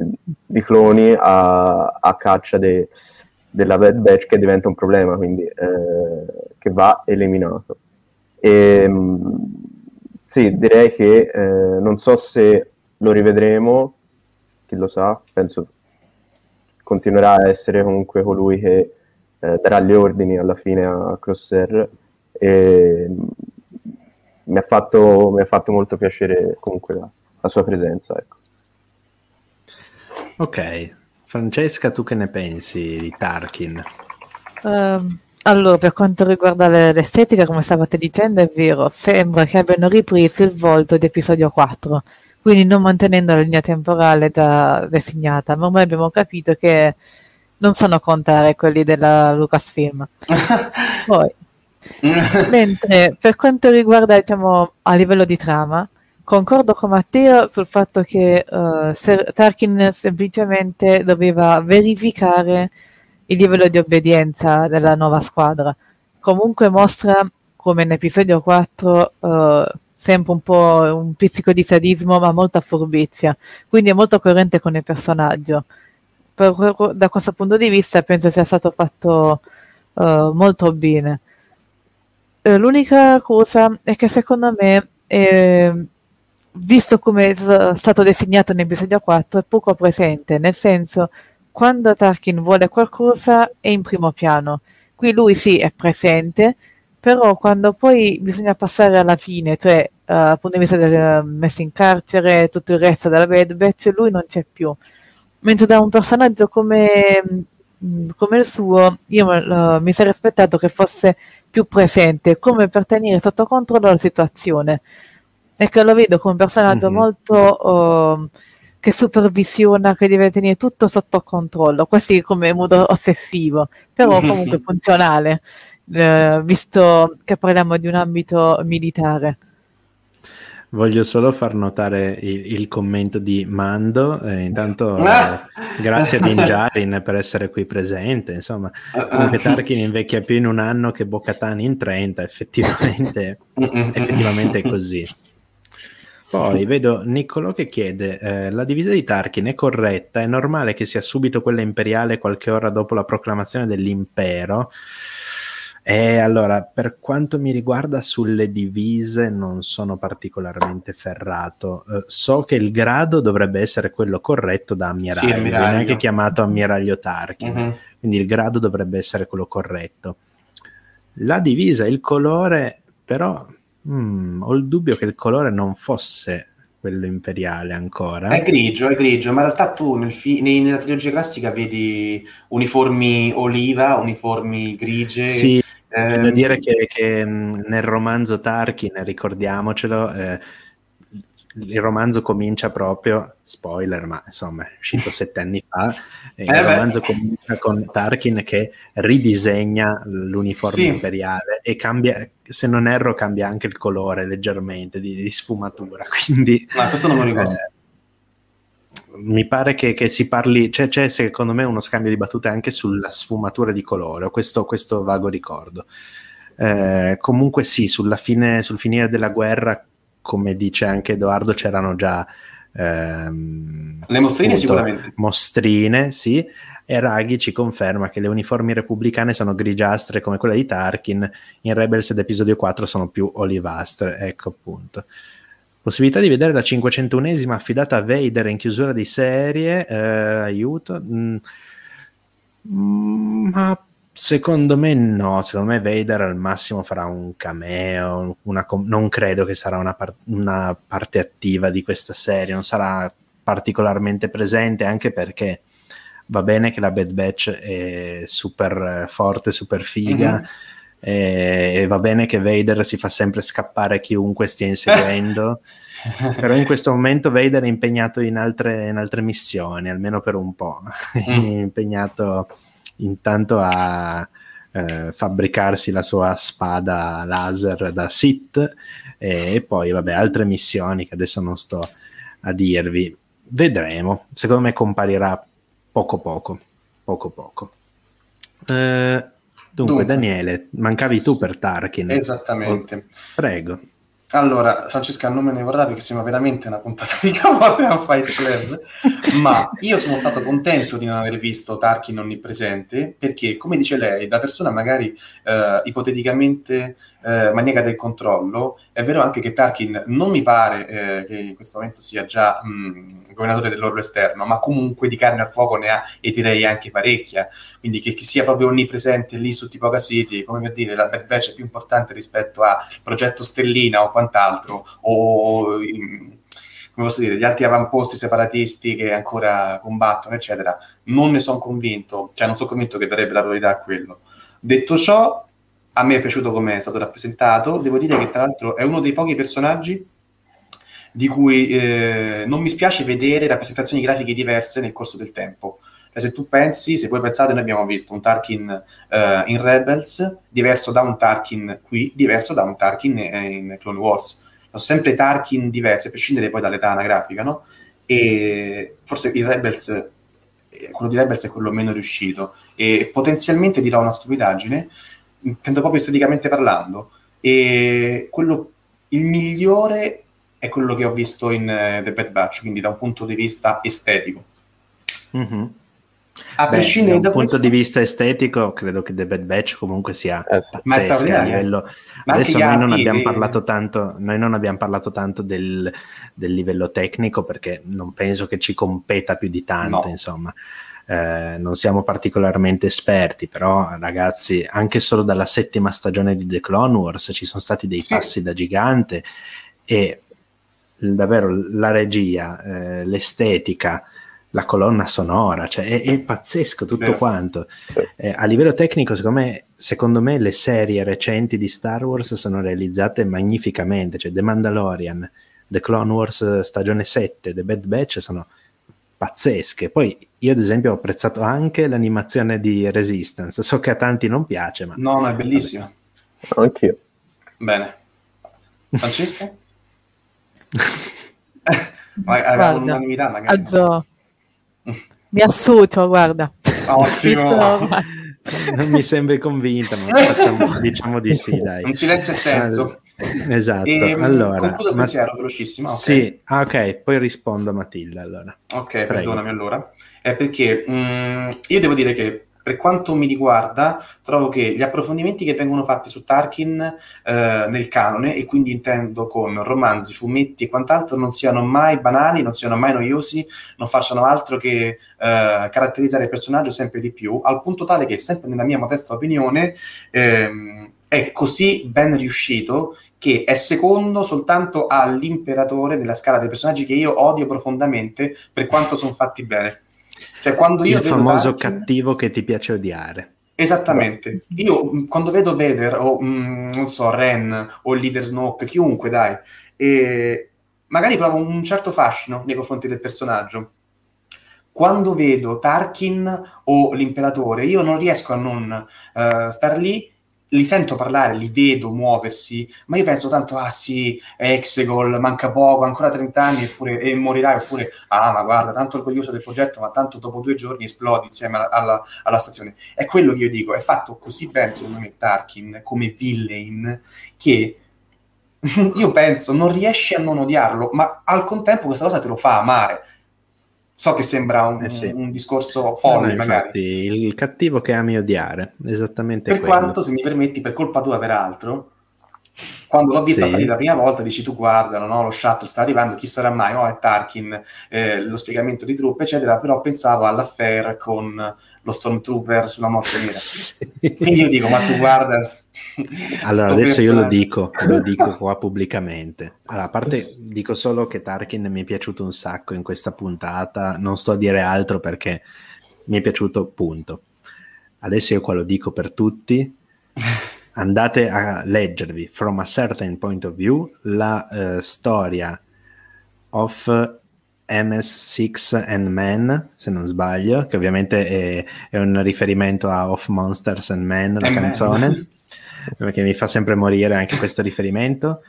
di cloni a, a caccia de, della Bad Batch che diventa un problema quindi eh, che va eliminato. E, sì direi che eh, non so se lo rivedremo chi lo sa penso continuerà a essere comunque colui che eh, darà gli ordini alla fine a Crosser e mi ha fatto, mi ha fatto molto piacere comunque la, la sua presenza. Ecco. Ok, Francesca, tu che ne pensi di Tarkin? Uh, allora, per quanto riguarda l'estetica, come stavate dicendo, è vero, sembra che abbiano ripreso il volto di episodio 4, quindi non mantenendo la linea temporale da designata, ma ormai abbiamo capito che non sanno contare quelli della Lucasfilm. Poi, mentre per quanto riguarda, diciamo, a livello di trama, concordo con Matteo sul fatto che uh, Tarkin semplicemente doveva verificare il livello di obbedienza della nuova squadra. Comunque mostra come in episodio 4 uh, eh, sempre un po' un pizzico di sadismo ma molta furbizia, quindi è molto coerente con il personaggio per, da questo punto di vista penso sia stato fatto uh, molto bene. Uh, l'unica cosa è che secondo me, eh, visto come è stato designato nell'episodio 4, è poco presente, nel senso quando Tarkin vuole qualcosa è in primo piano. Qui lui sì è presente, però quando poi bisogna passare alla fine, cioè uh, dal punto di vista del messo in carcere e tutto il resto della Bad Batch, lui non c'è più mentre da un personaggio come, mm, come il suo io uh, mi sarei aspettato che fosse più presente come per tenere sotto controllo la situazione e che lo vedo come un personaggio mm-hmm. molto uh, che supervisiona, che deve tenere tutto sotto controllo, quasi come modo ossessivo, però comunque funzionale, uh, visto che parliamo di un ambito militare. Voglio solo far notare il, il commento di Mando. Eh, intanto, eh, grazie a Dinjarin per essere qui presente. Insomma, comunque Tarkin invecchia più in un anno che Bocatan in 30. Effettivamente, effettivamente è così. Poi vedo Niccolò che chiede: eh, La divisa di Tarkin è corretta? È normale che sia subito quella imperiale qualche ora dopo la proclamazione dell'impero? E allora, per quanto mi riguarda sulle divise non sono particolarmente ferrato. Uh, so che il grado dovrebbe essere quello corretto da ammiraglio, sì, ammiraglio. viene anche chiamato ammiraglio Tarkin, uh-huh. quindi il grado dovrebbe essere quello corretto. La divisa, il colore, però mm, ho il dubbio che il colore non fosse quello imperiale ancora. È grigio, è grigio, ma in realtà tu nel fi- nella trilogia classica vedi uniformi oliva, uniformi grigie. Sì, eh, da dire che, che, nel romanzo Tarkin, ricordiamocelo, eh, il romanzo comincia proprio, spoiler, ma insomma è uscito sette anni fa, eh, il beh. romanzo comincia con Tarkin che ridisegna l'uniforme sì. imperiale e cambia, se non erro, cambia anche il colore leggermente di, di sfumatura, quindi... Ma questo non lo ricordo. Eh, mi pare che, che si parli, cioè, c'è secondo me uno scambio di battute anche sulla sfumatura di colore, ho questo, questo vago ricordo. Eh, comunque sì, sulla fine, sul finire della guerra, come dice anche Edoardo, c'erano già... Ehm, le mostrine appunto, sicuramente. Mostrine, sì. E Raghi ci conferma che le uniformi repubblicane sono grigiastre come quella di Tarkin, in Rebels ed episodio 4 sono più olivastre, ecco appunto. Possibilità di vedere la 501esima affidata a Vader in chiusura di serie, eh, aiuto. Mm, mm, ma secondo me no, secondo me Vader al massimo farà un cameo, una, non credo che sarà una, par- una parte attiva di questa serie, non sarà particolarmente presente anche perché va bene che la Bad Batch è super forte, super figa. Mm-hmm e, e va bene che Vader si fa sempre scappare chiunque stia inseguendo, però in questo momento Vader è impegnato in altre, in altre missioni, almeno per un po', è mm. impegnato intanto a eh, fabbricarsi la sua spada laser da Sith e, e poi vabbè altre missioni che adesso non sto a dirvi, vedremo, secondo me comparirà poco poco, poco poco. Eh, Dunque, Dunque, Daniele, mancavi tu per Tarkin. Esattamente. Oh, prego. Allora, Francesca non me ne vorrà perché sembra veramente una puntata di cavolate a Fight Club, ma io sono stato contento di non aver visto Tarkin onnipresente perché, come dice lei, da persona magari eh, ipoteticamente eh, maniaca del controllo, è vero anche che Tarkin non mi pare eh, che in questo momento sia già mh, governatore dell'orlo esterno, ma comunque di carne al fuoco ne ha e direi anche parecchia, quindi che, che sia proprio onnipresente lì su Tipoca City, come per dire, la Bad Batch è più importante rispetto al progetto Stellina o quant'altro, o... In, come posso dire, gli altri avamposti separatisti che ancora combattono, eccetera, non ne sono convinto, cioè non sono convinto che darebbe la priorità a quello. Detto ciò, a me è piaciuto come è stato rappresentato. Devo dire che tra l'altro è uno dei pochi personaggi di cui eh, non mi spiace vedere rappresentazioni grafiche diverse nel corso del tempo. E se tu pensi, se voi pensate, noi abbiamo visto un Tarkin eh, in Rebels, diverso da un Tarkin qui, diverso da un Tarkin in Clone Wars. Sono sempre Tarkin diversi, a prescindere poi dall'età anagrafica, no? E forse il Rebels, eh, quello di Rebels è quello meno riuscito. E potenzialmente dirò una stupidaggine, intendo proprio esteticamente parlando, e quello, il migliore è quello che ho visto in uh, The Bad Batch, quindi da un punto di vista estetico. Mm-hmm. A Beh, prescindere da un punto questo... di vista estetico, credo che The Bad Batch comunque sia eh, pazzesca a livello. Ma Adesso noi non, abbiamo parlato tanto, noi non abbiamo parlato tanto del, del, livello tecnico perché non penso che ci competa più di tanto, no. insomma. Eh, non siamo particolarmente esperti, però ragazzi, anche solo dalla settima stagione di The Clone Wars ci sono stati dei sì. passi da gigante e davvero la regia, eh, l'estetica, la colonna sonora, cioè è, è pazzesco tutto quanto. Eh, a livello tecnico, secondo me, secondo me, le serie recenti di Star Wars sono realizzate magnificamente, cioè The Mandalorian, The Clone Wars stagione 7, The Bad Batch sono pazzesche. Poi io ad esempio ho apprezzato anche l'animazione di Resistance, so che a tanti non piace, ma... No, ma è bellissima. Anch'io. Bene. Francesca? guarda, un'unanimità magari. Also, mi assuto, guarda. Ottimo. non mi sembri convinta, ma facciamo, diciamo di sì, dai. Un silenzio e senso. Esatto. E, allora, concludo il pensiero velocissimo. Okay. Sì, ah, ok, poi rispondo a Matilda allora. Ok, Prego. perdonami allora. È perché mh, mm, io devo dire che per quanto mi riguarda, trovo che gli approfondimenti che vengono fatti su Tarkin eh, nel canone, e quindi intendo con romanzi, fumetti e quant'altro, non siano mai banali, non siano mai noiosi, non facciano altro che eh, caratterizzare il personaggio sempre di più, al punto tale che, sempre nella mia modesta opinione, ehm, è così ben riuscito che è secondo soltanto all'imperatore nella scala dei personaggi che io odio profondamente per quanto sono fatti bene. Cioè, quando io il famoso Tarkin, cattivo che ti piace odiare. Esattamente. Io mm, quando vedo Vader o mm, non so, Ren o leader Snoke, chiunque dai, e magari provo un certo fascino nei confronti del personaggio. Quando vedo Tarkin o l'imperatore, io non riesco a non uh, star lì li sento parlare, li vedo muoversi, ma io penso tanto, ah sì, Exegol, manca poco, ancora 30 anni eppure, e morirai, oppure, ah ma guarda, tanto orgoglioso del progetto, ma tanto dopo due giorni esplodi insieme alla, alla, alla stazione. È quello che io dico, è fatto così bene secondo me Tarkin come villain che io penso non riesci a non odiarlo, ma al contempo questa cosa te lo fa amare So che sembra un, eh sì. un discorso folle, no, magari. Il cattivo che ami odiare, esattamente Per quello. quanto, se mi permetti, per colpa tua, peraltro, quando l'ho vista sì. la prima volta, dici tu guardalo, no? lo shuttle sta arrivando, chi sarà mai? Oh, è Tarkin, eh, lo spiegamento di truppe, eccetera. Però pensavo all'affair con lo Stormtrooper sulla morte nera. sì. Quindi io dico, ma tu guarda allora, adesso io lo dico, lo dico qua pubblicamente. Allora, a parte dico solo che Tarkin mi è piaciuto un sacco in questa puntata, non sto a dire altro perché mi è piaciuto, punto. Adesso io qua lo dico per tutti. Andate a leggervi From a Certain Point of View la uh, storia of MS6 and Men, se non sbaglio, che ovviamente è, è un riferimento a Of Monsters and Men, la and canzone. Man perché mi fa sempre morire anche questo riferimento.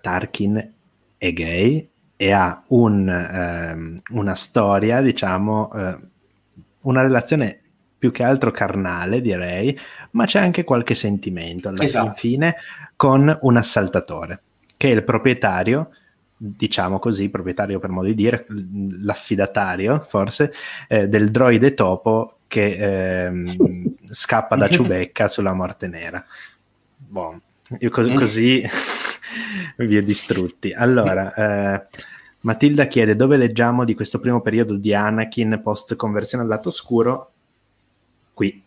Tarkin è gay e ha un, ehm, una storia, diciamo, eh, una relazione più che altro carnale, direi, ma c'è anche qualche sentimento alla esatto. fine con un assaltatore, che è il proprietario diciamo così, proprietario per modo di dire, l'affidatario forse, eh, del droide topo che ehm, scappa da Ciubecca sulla morte nera. Boh, io cos- mm. così vi ho distrutti. Allora, eh, Matilda chiede dove leggiamo di questo primo periodo di Anakin post conversione al lato oscuro? Qui.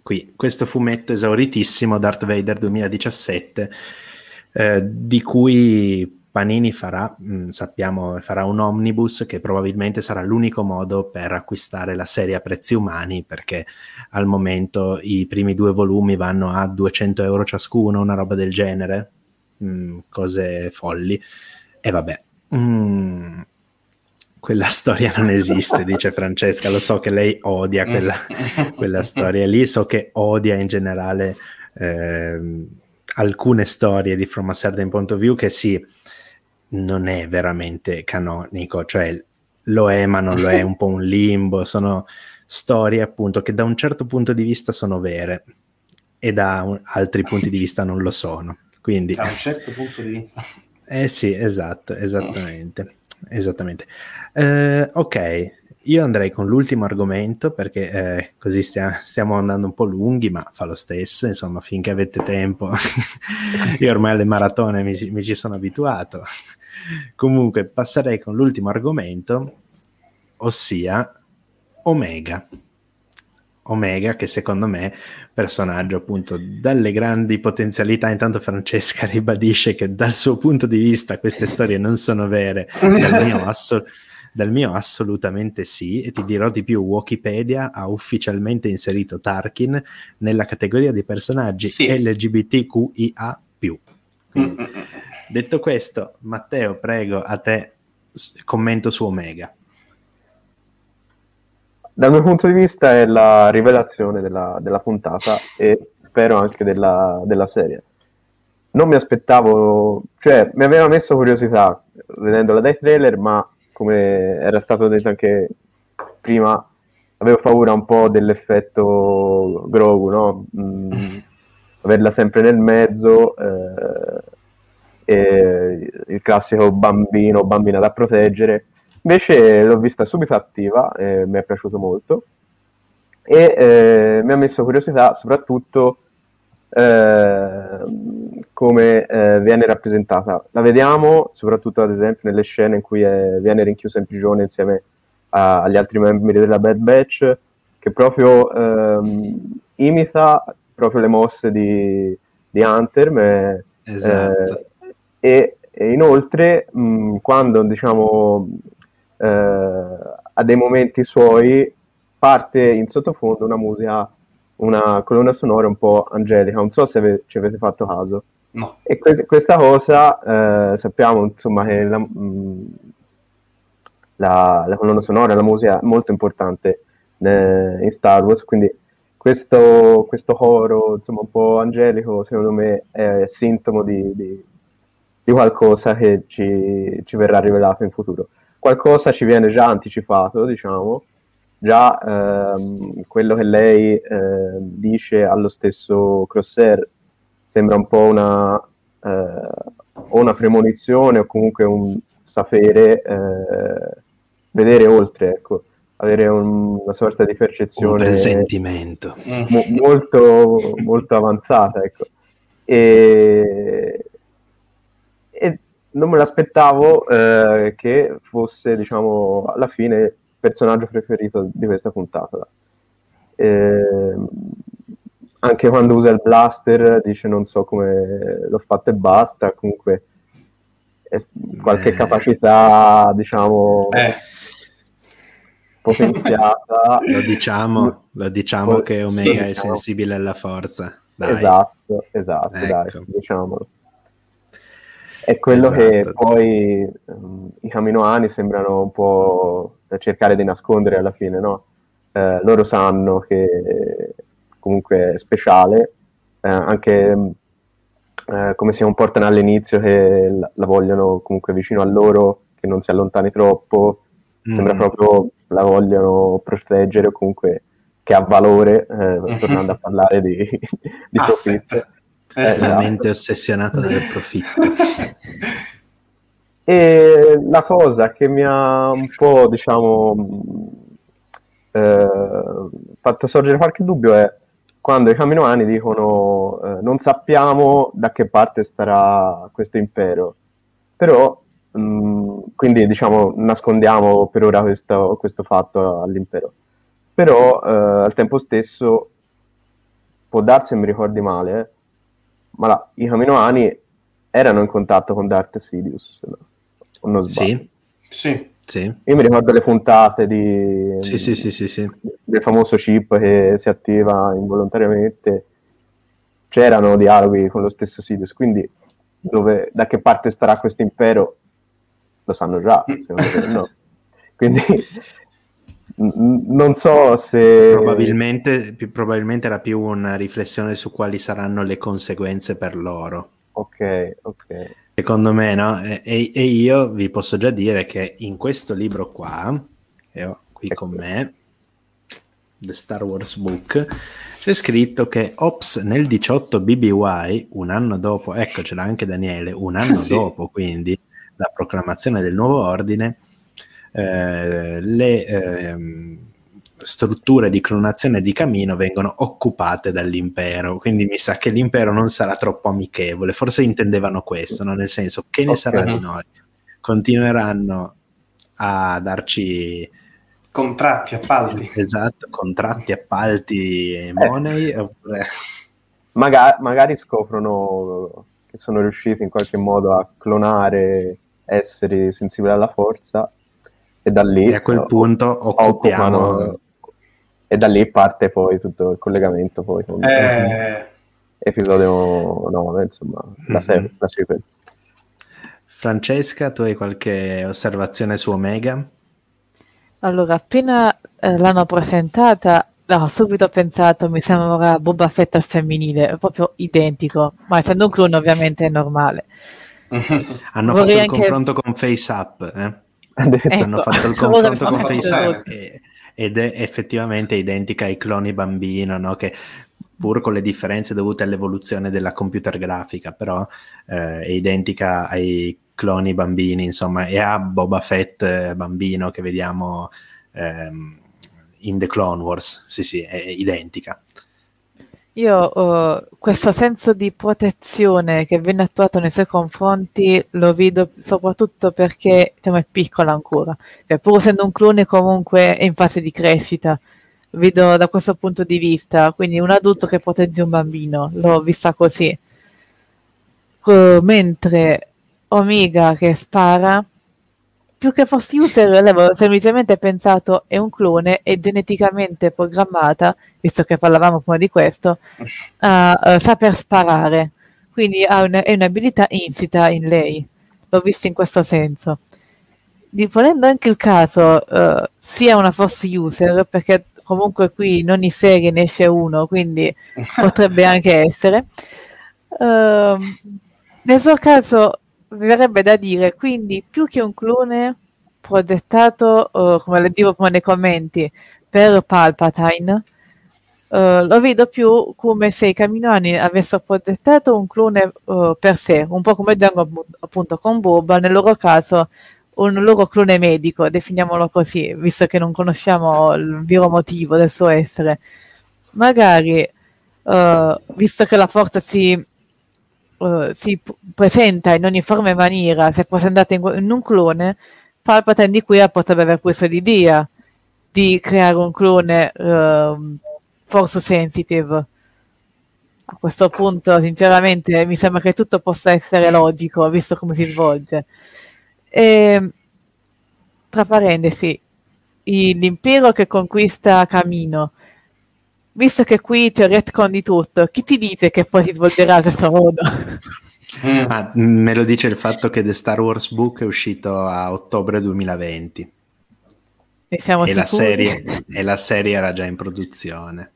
Qui, questo fumetto esauritissimo, Darth Vader 2017, eh, di cui Panini farà, mh, mm, sappiamo, farà un omnibus che probabilmente sarà l'unico modo per acquistare la serie a prezzi umani perché al momento i primi due volumi vanno a 200 euro ciascuno, una roba del genere, mh, mm, cose folli. E vabbè, mh, quella storia non esiste, dice Francesca, lo so che lei odia quella, quella storia lì, so che odia in generale eh, alcune storie di From a Certain Point of View che sì, non è veramente canonico, cioè lo è ma non lo è, un po' un limbo, sono storie appunto che da un certo punto di vista sono vere e da un, altri punti di vista non lo sono. Quindi, da un certo punto di vista. Eh sì, esatto, esattamente. esattamente. Eh, ok, io andrei con l'ultimo argomento perché eh, così stia, stiamo andando un po' lunghi, ma fa lo stesso, insomma, finché avete tempo. io ormai alle maratone mi, mi ci sono abituato. Comunque, passerei con l'ultimo argomento, ossia Omega. Omega, che secondo me personaggio appunto dalle grandi potenzialità. Intanto Francesca ribadisce che dal suo punto di vista queste storie non sono vere, dal mio, asso- dal mio assolutamente sì, e ti dirò di più, Wikipedia ha ufficialmente inserito Tarkin nella categoria di personaggi sì. LGBTQIA+. Quindi, detto questo, Matteo, prego, a te commento su Omega. Dal mio punto di vista è la rivelazione della, della puntata e spero anche della, della serie non mi aspettavo, cioè mi aveva messo curiosità vedendola dai trailer, ma come era stato detto anche prima, avevo paura un po' dell'effetto Grogu, no? Mm, averla sempre nel mezzo, eh, e il classico bambino, bambina da proteggere. Invece l'ho vista subito attiva e mi è piaciuto molto. e eh, mi ha messo curiosità soprattutto eh, come eh, viene rappresentata. La vediamo soprattutto ad esempio nelle scene in cui è, viene rinchiusa in prigione insieme a, agli altri membri della Bad Batch, che proprio ehm, imita proprio le mosse di, di Hunter. Me, Esatto. eh, e, e inoltre, mh, quando diciamo eh, a dei momenti suoi parte in sottofondo una musica, una colonna sonora un po' angelica. Non so se ave- ci avete fatto caso. No. E que- questa cosa eh, sappiamo insomma che la, mh, la, la colonna sonora, la musica è molto importante ne- in Star Wars, quindi questo, questo coro insomma un po' angelico secondo me è sintomo di, di- di qualcosa che ci, ci verrà rivelato in futuro. Qualcosa ci viene già anticipato, diciamo, già ehm, quello che lei eh, dice allo stesso Crosshair sembra un po' una, eh, una premonizione o comunque un sapere eh, vedere oltre, ecco, avere un- una sorta di Un percezione presentimento. Mm. mo- molto, molto avanzata, ecco. E non me l'aspettavo eh, che fosse, diciamo, alla fine il personaggio preferito di questa puntata. Ehm, anche quando usa il blaster dice non so come l'ho fatto e basta, comunque qualche Eh. capacità, diciamo, Eh, potenziata. Lo diciamo, lo diciamo Poi- che sì, Omega è diciamo. sensibile alla forza. Dai. Esatto, esatto, dai, Ecco. diciamolo. È quello che Esatto. poi ehm, i Caminoani sembrano un po' cercare di nascondere alla fine, no? Eh, loro sanno che comunque è speciale, eh, anche eh, come si comportano all'inizio, che la, la vogliono comunque vicino a loro, che non si allontani troppo, sembra Mm. proprio la vogliono proteggere o comunque che ha valore, eh, tornando a parlare di, di profitto. Eh, Eh, esatto. mente ossessionata dal profitto. E la cosa che mi ha un po', diciamo, eh, fatto sorgere qualche dubbio è quando i Caminoani dicono eh, non sappiamo da che parte starà questo impero, però mh, quindi diciamo nascondiamo per ora questo, questo fatto all'impero, però eh, al tempo stesso può darsi, mi ricordi male, ma la- i Caminoani erano in contatto con Darth Sidious, no? Non sbaglio? Sì, Sì. sì, Io mi ricordo le puntate di, sì, sì, sì, sì, sì. del famoso chip che si attiva involontariamente. C'erano dialoghi con lo stesso Sidious, quindi dove, da che parte starà questo impero lo sanno già, secondo me, no? Quindi non so se... Probabilmente, probabilmente era più una riflessione su quali saranno le conseguenze per loro. Ok, ok. Secondo me, no? E, e- e io vi posso già dire che in questo libro qua, che ho qui con me, The Star Wars Book, c'è scritto che Ops nel 18 BBY, un anno dopo, ecco ce l'ha anche Daniele, un anno Sì. dopo quindi la proclamazione del nuovo ordine, eh, le ehm, strutture di clonazione di Camino vengono occupate dall'impero, quindi mi sa che l'impero non sarà troppo amichevole, forse intendevano questo, no? nel senso che ne Ok. sarà di noi? Continueranno a darci Contratti, appalti. esatto, contratti, appalti e money oppure- Maga- magari scoprono che sono riusciti in qualche modo a clonare esseri sensibili alla forza e da lì e a quel eh, punto occupiamo occupano e da lì parte poi tutto il collegamento poi con Eh, episodio 9 insomma la, serie, la sequel. Francesca, tu hai qualche osservazione su Omega? Allora, appena eh, l'hanno presentata, ho subito pensato, mi sembra Boba Fett al femminile, è proprio identico, ma essendo un clone ovviamente è normale. Hanno Vorrei fatto il anche- confronto con Face Up, eh? Ecco, hanno fatto il confronto con fare Face Up tutto. e- ed è effettivamente identica ai cloni bambino, no? che pur con le differenze dovute all'evoluzione della computer grafica, però eh, è identica ai cloni bambini, insomma, e a Boba Fett eh, bambino che vediamo ehm, in The Clone Wars, sì sì, è identica. Io uh, questo senso di protezione che viene attuato nei suoi confronti lo vedo soprattutto perché diciamo, è piccola ancora, cioè, pur essendo un clone comunque è in fase di crescita, vedo da questo punto di vista, quindi un adulto che protegge un bambino, l'ho vista così. Uh, mentre Omega che spara più che Force User l'avevo semplicemente pensato è un clone è geneticamente programmata, visto che parlavamo prima di questo, a uh, saper sparare. Quindi ha un, è un'abilità insita in lei. L'ho visto in questo senso. Di, ponendo anche il caso uh, sia una Force User, perché comunque qui in ogni serie ne esce uno, quindi potrebbe anche essere. Uh, nel suo caso verrebbe da dire, quindi più che un clone progettato, uh, come le dico come nei commenti, per Palpatine, uh, lo vedo più come se i Caminoani avessero progettato un clone uh, per sé, un po' come Django appunto con Boba, nel loro caso un loro clone medico, definiamolo così, visto che non conosciamo il vero motivo del suo essere. Magari, visto che la forza si uh, si presenta in ogni forma e maniera, si è presentata in, in un clone, Palpatine di qui potrebbe aver preso l'idea di creare un clone uh, force sensitive. A questo punto, sinceramente, mi sembra che tutto possa essere logico, visto come si svolge. E, tra parentesi, l'impero che conquista Camino visto che qui ti ho retcon di tutto, chi ti dice che poi si svolgerà questo modo? Mm. Ah, me lo dice il fatto che The Star Wars Book è uscito a ottobre 2020 e, e, la serie, e la serie era già in produzione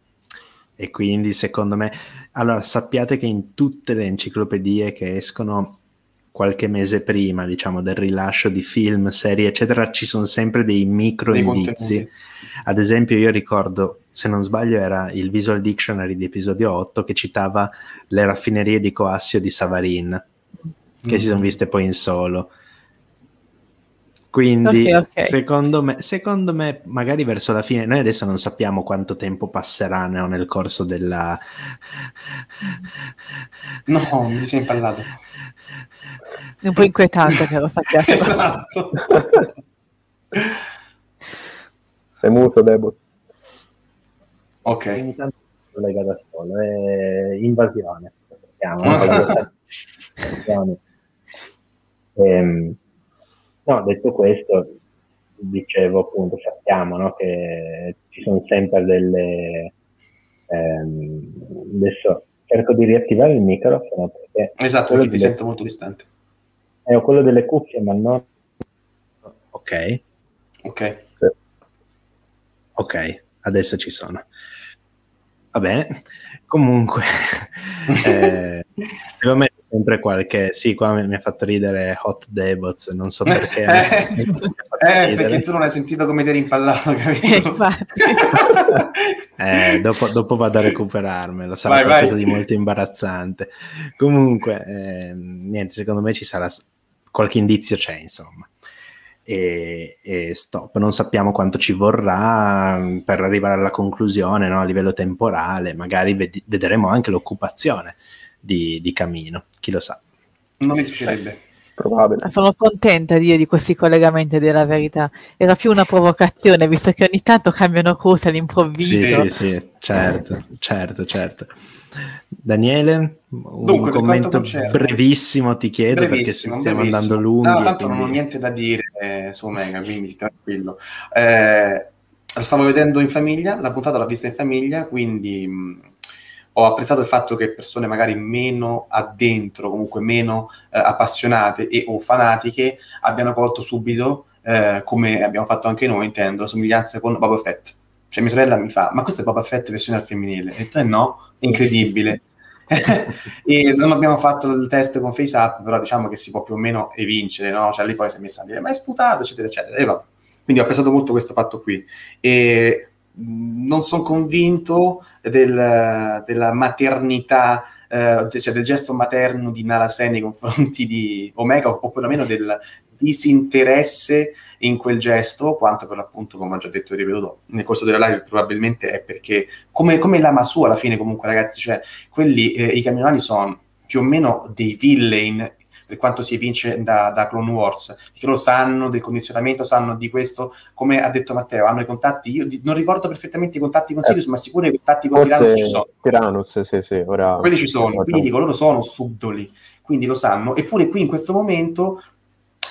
e quindi secondo me allora sappiate che in tutte le enciclopedie che escono qualche mese prima, diciamo, del rilascio di film, serie, eccetera, ci sono sempre dei micro dei indizi. Contenuti. Ad esempio, io ricordo, se non sbaglio, era il Visual Dictionary di episodio 8 che citava le raffinerie di Coassio di Savarin, che mm. si sono viste poi in solo. Quindi, okay, okay. Secondo, me, secondo me, magari verso la fine, noi adesso non sappiamo quanto tempo passerà no, nel corso della. No, mi sei impallato. È un po' inquietante che lo sappiate. esatto. Sei muto, Debot. Ok. Intanto legato a solo, è invasione. Chiamo, ehm, no, detto questo, dicevo appunto, sappiamo no, che ci sono sempre delle... Ehm, adesso cerco di riattivare il microfono perché... Esatto, perché ti delle... sento molto distante. È quello delle cuffie, ma non... Ok. Ok. Sì. Ok, adesso ci sono. Va bene. Comunque, eh, secondo me sempre qualche... Sì, qua mi, mi, ha fatto ridere Hot Debots, non so perché. eh, eh perché tu non hai sentito come ti eri impallato, capito? eh, dopo, dopo, vado a recuperarmelo, sarà vai, qualcosa vai. di molto imbarazzante. Comunque, eh, niente, secondo me ci sarà qualche indizio c'è, insomma. E, e, stop. Non sappiamo quanto ci vorrà per arrivare alla conclusione no? a livello temporale, magari ved- vedremo anche l'occupazione di, di Camino, chi lo sa. Non mi succederebbe. Probabile. Sono contenta io di questi collegamenti della verità. Era più una provocazione, visto che ogni tanto cambiano cose all'improvviso. Sì, sì, sì, certo, certo, certo. Daniele, un Dunque, commento brevissimo ti chiedo brevissimo, perché stiamo brevissimo. andando lunghi. No, tanto quindi... non ho niente da dire eh, su Omega, quindi tranquillo. Eh, stavo vedendo in famiglia, la puntata l'ho vista in famiglia, quindi mh, ho apprezzato il fatto che persone magari meno addentro, comunque meno eh, appassionate e o fanatiche abbiano colto subito, eh, come abbiamo fatto anche noi, intendo, la somiglianza con Boba Fett. Cioè mia sorella mi fa, ma questo è Boba Fett versione al femminile? E detto, eh no, incredibile. e non abbiamo fatto il test con FaceApp, però diciamo che si può più o meno evincere, no? Cioè lì poi si è messa a dire, ma è sputato, eccetera, eccetera. E vabbè. Quindi ho apprezzato molto questo fatto qui. E non sono convinto del, della maternità, eh, cioè del gesto materno di Nala Sen nei confronti di Omega, o perlomeno del, disinteresse in quel gesto, quanto per l'appunto, come ho già detto e ripetuto nel corso della live, probabilmente è perché, come, come l'ama sua alla fine comunque ragazzi, cioè quelli, eh, i camionani sono più o meno dei villain per quanto si evince da, da, Clone Wars, perché loro sanno del condizionamento, sanno di questo, come ha detto Matteo, hanno i contatti, io di, non ricordo perfettamente i contatti con Sirius, eh, ma sicuro i contatti con Tyrannus ci sono. Tyrannus, sì, sì, ora... Quelli ci sono, quindi dico, loro sono subdoli, quindi lo sanno, eppure qui in questo momento...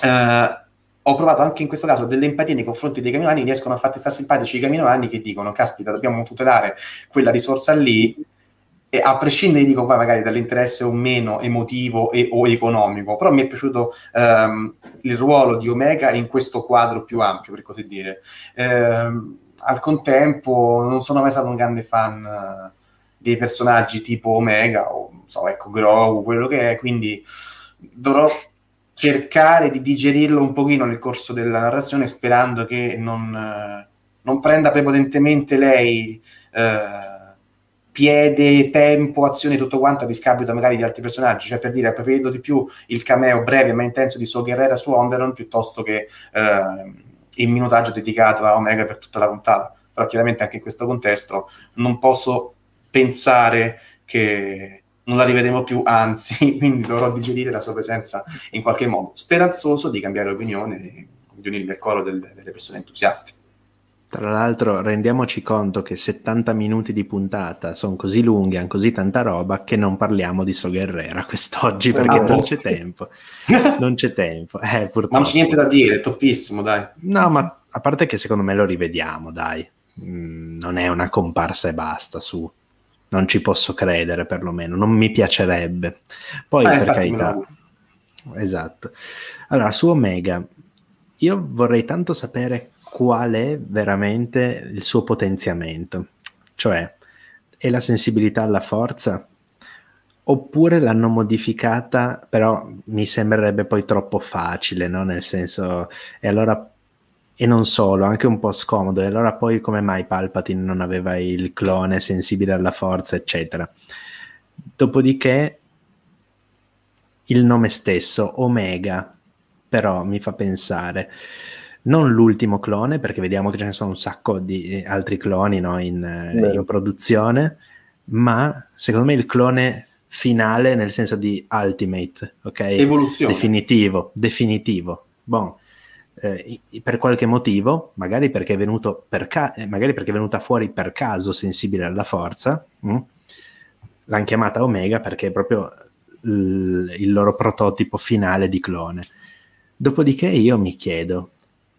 Eh, ho provato anche in questo caso delle empatie nei confronti dei camionani, riescono a farti stare simpatici i camionani che dicono, caspita, dobbiamo tutelare quella risorsa lì, e a prescindere dico poi magari dall'interesse o meno emotivo e, o economico, però mi è piaciuto ehm, il ruolo di Omega in questo quadro più ampio, per così dire. Ehm, al contempo non sono mai stato un grande fan uh, dei personaggi tipo Omega o so, ecco, Grogu, quello che è, quindi dovrò cercare di digerirlo un pochino nel corso della narrazione sperando che non, uh, non prenda prepotentemente lei uh, piede, tempo, azione, tutto quanto a discapito magari di altri personaggi, cioè per dire, preferito di più il cameo breve ma intenso di So Guerrera su Onderon piuttosto che eh, il minutaggio dedicato a Omega per tutta la puntata. Però chiaramente anche in questo contesto non posso pensare che non la rivedremo più, anzi, quindi dovrò digerire la sua presenza in qualche modo. Speranzoso di cambiare opinione, di unirmi al coro delle, delle persone entusiaste. Tra l'altro rendiamoci conto che 70 minuti di puntata sono così lunghi, hanno così tanta roba che non parliamo di So Guerrera quest'oggi perché ah, non c'è tempo. Non c'è tempo. Eh, Ma non c'è niente da dire, è toppissimo, dai. No, ma a parte che secondo me lo rivediamo, dai. Mm, non è una comparsa e basta su. Non ci posso credere perlomeno, non mi piacerebbe. Poi eh, per carità. Esatto. Allora, su Omega, io vorrei tanto sapere qual è veramente il suo potenziamento, cioè è la sensibilità alla forza oppure l'hanno modificata, però mi sembrerebbe poi troppo facile, no? Nel senso, e allora e non solo, anche un po' scomodo. E allora poi come mai Palpatine non aveva il clone sensibile alla forza, eccetera. Dopodiché il nome stesso, Omega, però mi fa pensare non l'ultimo clone, perché vediamo che ce ne sono un sacco di eh, altri cloni no, in, eh, in, produzione, ma secondo me il clone finale nel senso di ultimate, ok? Evoluzione. Definitivo, definitivo. Bon. Eh, per qualche motivo, magari perché, per ca- eh, magari perché è venuta fuori per caso sensibile alla forza, mh? l'hanno chiamata Omega perché è proprio l- il loro prototipo finale di clone. Dopodiché io mi chiedo,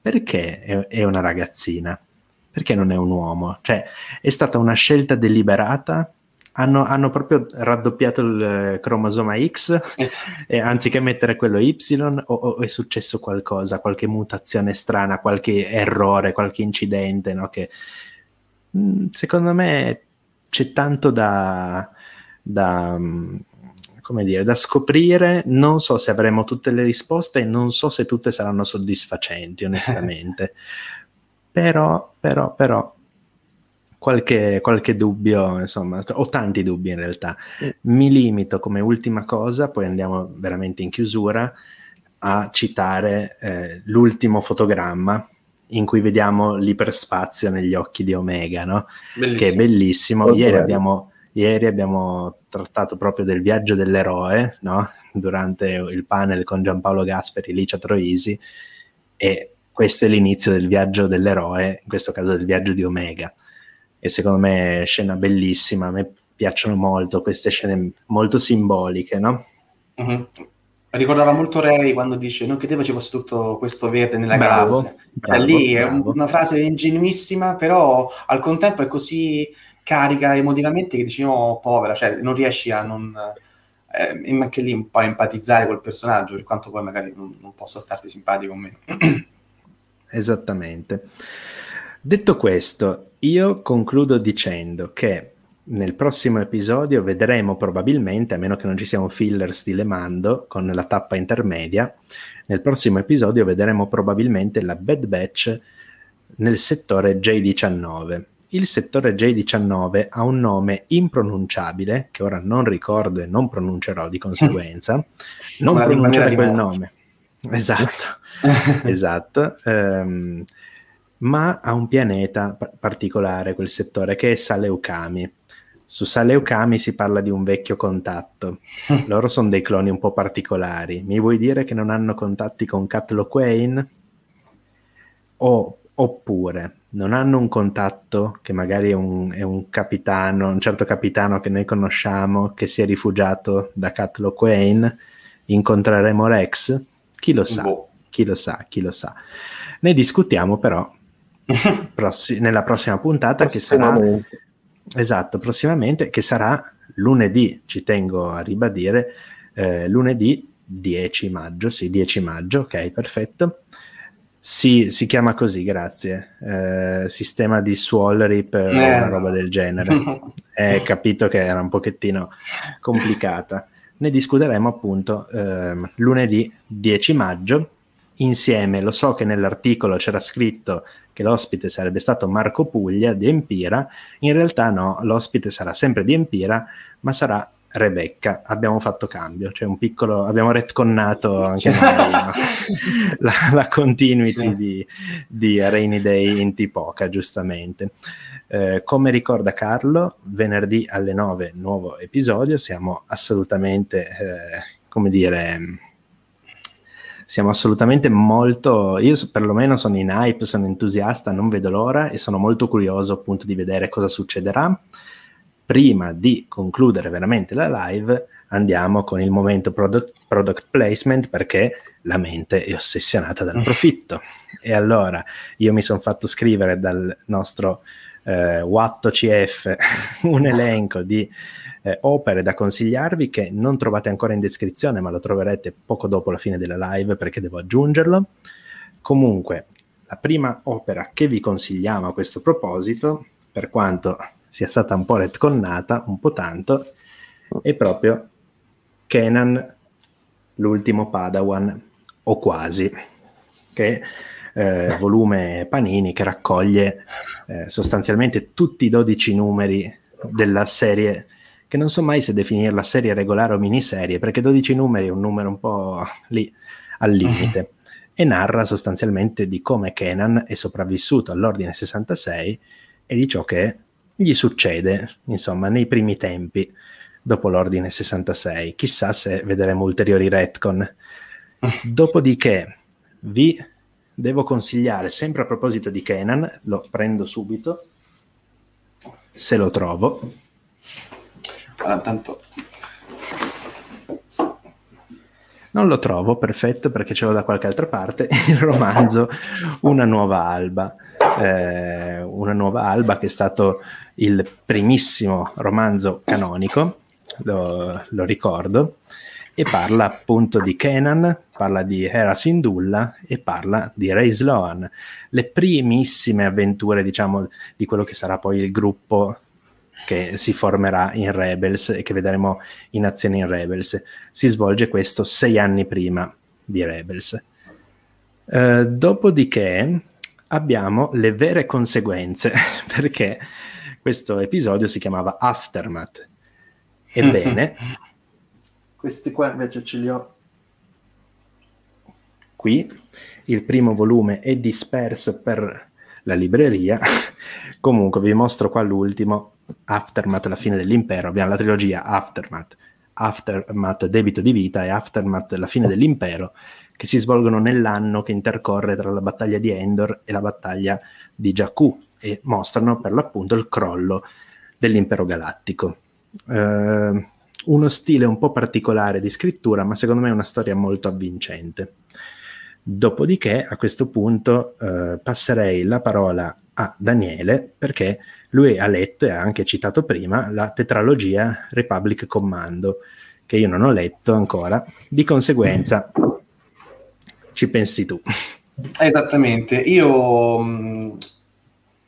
perché è, è una ragazzina? Perché non è un uomo? Cioè, è stata una scelta deliberata hanno, hanno, proprio raddoppiato il cromosoma X e anziché mettere quello Y o, o, è successo qualcosa, qualche mutazione strana, qualche errore, qualche incidente, no? che mh, secondo me c'è tanto da, da, come dire, da scoprire. Non so se avremo tutte le risposte e non so se tutte saranno soddisfacenti, onestamente. però, però, però, qualche, qualche dubbio, insomma, ho tanti dubbi in realtà. Mi limito come ultima cosa, poi andiamo veramente in chiusura, a citare eh, l'ultimo fotogramma in cui vediamo l'iperspazio negli occhi di Omega, no? che è bellissimo. Ieri abbiamo, ieri abbiamo trattato proprio del viaggio dell'eroe, no? durante il panel con Giampaolo Gasperi, Licia Troisi, e questo è l'inizio del viaggio dell'eroe, in questo caso del viaggio di Omega. E secondo me è scena bellissima, a me piacciono molto queste scene molto simboliche, no? Uh-huh. Ricordava molto Ray quando dice non credevo ci fosse tutto questo verde nella bravo, galassia. Cioè, bravo, lì bravo. è una frase ingenuissima, però al contempo è così carica emotivamente che dici oh povera, cioè non riesci a non eh, anche lì un po' a empatizzare col personaggio per quanto poi magari non, non possa starti simpatico o meno esattamente detto questo io concludo dicendo che nel prossimo episodio vedremo probabilmente, a meno che non ci sia un filler stile Mando con la tappa intermedia, nel prossimo episodio vedremo probabilmente la Bad Batch nel settore J19 il settore J19 ha un nome impronunciabile, che ora non ricordo e non pronuncerò di conseguenza. Non pronuncerò quel nome. Esatto, esatto. Um, ma ha un pianeta particolare quel settore che è Saleukami. Su Saleukami si parla di un vecchio contatto. Loro sono dei cloni un po' particolari. Mi vuoi dire che non hanno contatti con Catlo Quain? O, oppure non hanno un contatto che magari è un, è un, capitano, un certo capitano che noi conosciamo, che si è rifugiato da Catlo Quain? Incontreremo Rex? Chi lo sa? Boh. Chi lo sa? Chi lo sa? Ne discutiamo però prossi- nella prossima puntata che sarà esatto, prossimamente che sarà lunedì, ci tengo a ribadire, eh, lunedì 10 maggio, sì, 10 maggio, ok, perfetto. Sì, si chiama così, grazie. Eh, sistema di Swallrip o eh. una roba del genere. Hai capito che era un pochettino complicata. Ne discuteremo appunto eh, lunedì 10 maggio insieme. Lo so che nell'articolo c'era scritto che l'ospite sarebbe stato Marco Puglia di Empira, in realtà no, l'ospite sarà sempre di Empira, ma sarà Rebecca. Abbiamo fatto cambio, cioè un piccolo, abbiamo retconnato anche noi la, la, continuity sì. di, di Rainy Day in Tipoca, giustamente. Eh, come ricorda Carlo, venerdì alle 9 nuovo episodio, siamo assolutamente, eh, come dire, siamo assolutamente molto, io perlomeno sono in hype, sono entusiasta, non vedo l'ora e sono molto curioso appunto di vedere cosa succederà. Prima di concludere veramente la live andiamo con il momento product, product placement perché la mente è ossessionata dal profitto. E allora io mi sono fatto scrivere dal nostro eh, Watto CF un elenco di eh, opere da consigliarvi che non trovate ancora in descrizione, ma lo troverete poco dopo la fine della live perché devo aggiungerlo. Comunque, la prima opera che vi consigliamo a questo proposito, per quanto sia stata un po' retconnata, un po' tanto, è proprio Kenan, l'ultimo Padawan, o quasi, che eh, volume Panini che raccoglie eh, sostanzialmente tutti i 12 numeri della serie che non so mai se definirla serie regolare o miniserie, perché 12 numeri è un numero un po' lì al limite, e narra sostanzialmente di come Kenan è sopravvissuto all'Ordine 66 e di ciò che gli succede, insomma, nei primi tempi dopo l'Ordine 66. Chissà se vedremo ulteriori retcon. Dopodiché vi devo consigliare, sempre a proposito di Kenan, lo prendo subito, se lo trovo, allora, tanto... Non lo trovo perfetto perché ce l'ho da qualche altra parte. Il romanzo Una nuova alba. Eh, una nuova alba che è stato il primissimo romanzo canonico, lo, lo ricordo, e parla appunto di Kenan, parla di Hera Syndulla e parla di Ray Sloan, le primissime avventure, diciamo, di quello che sarà poi il gruppo che si formerà in Rebels e che vedremo in azione in Rebels. Si svolge questo sei anni prima di Rebels. Uh, dopodiché abbiamo le vere conseguenze, perché questo episodio si chiamava Aftermath. Ebbene, questi qua invece ce li ho qui. Il primo volume è disperso per la libreria. Comunque vi mostro qua l'ultimo Aftermath, la fine dell'impero, abbiamo la trilogia Aftermath, Aftermath, debito di vita e Aftermath, la fine dell'impero, che si svolgono nell'anno che intercorre tra la battaglia di Endor e la battaglia di Jakku e mostrano per l'appunto il crollo dell'impero galattico. Uh, uno stile un po' particolare di scrittura, ma secondo me è una storia molto avvincente. Dopodiché, a questo punto, uh, passerei la parola a Daniele perché lui ha letto e ha anche citato prima la tetralogia Republic Commando, che io non ho letto ancora, di conseguenza ci pensi tu. Esattamente, io mh,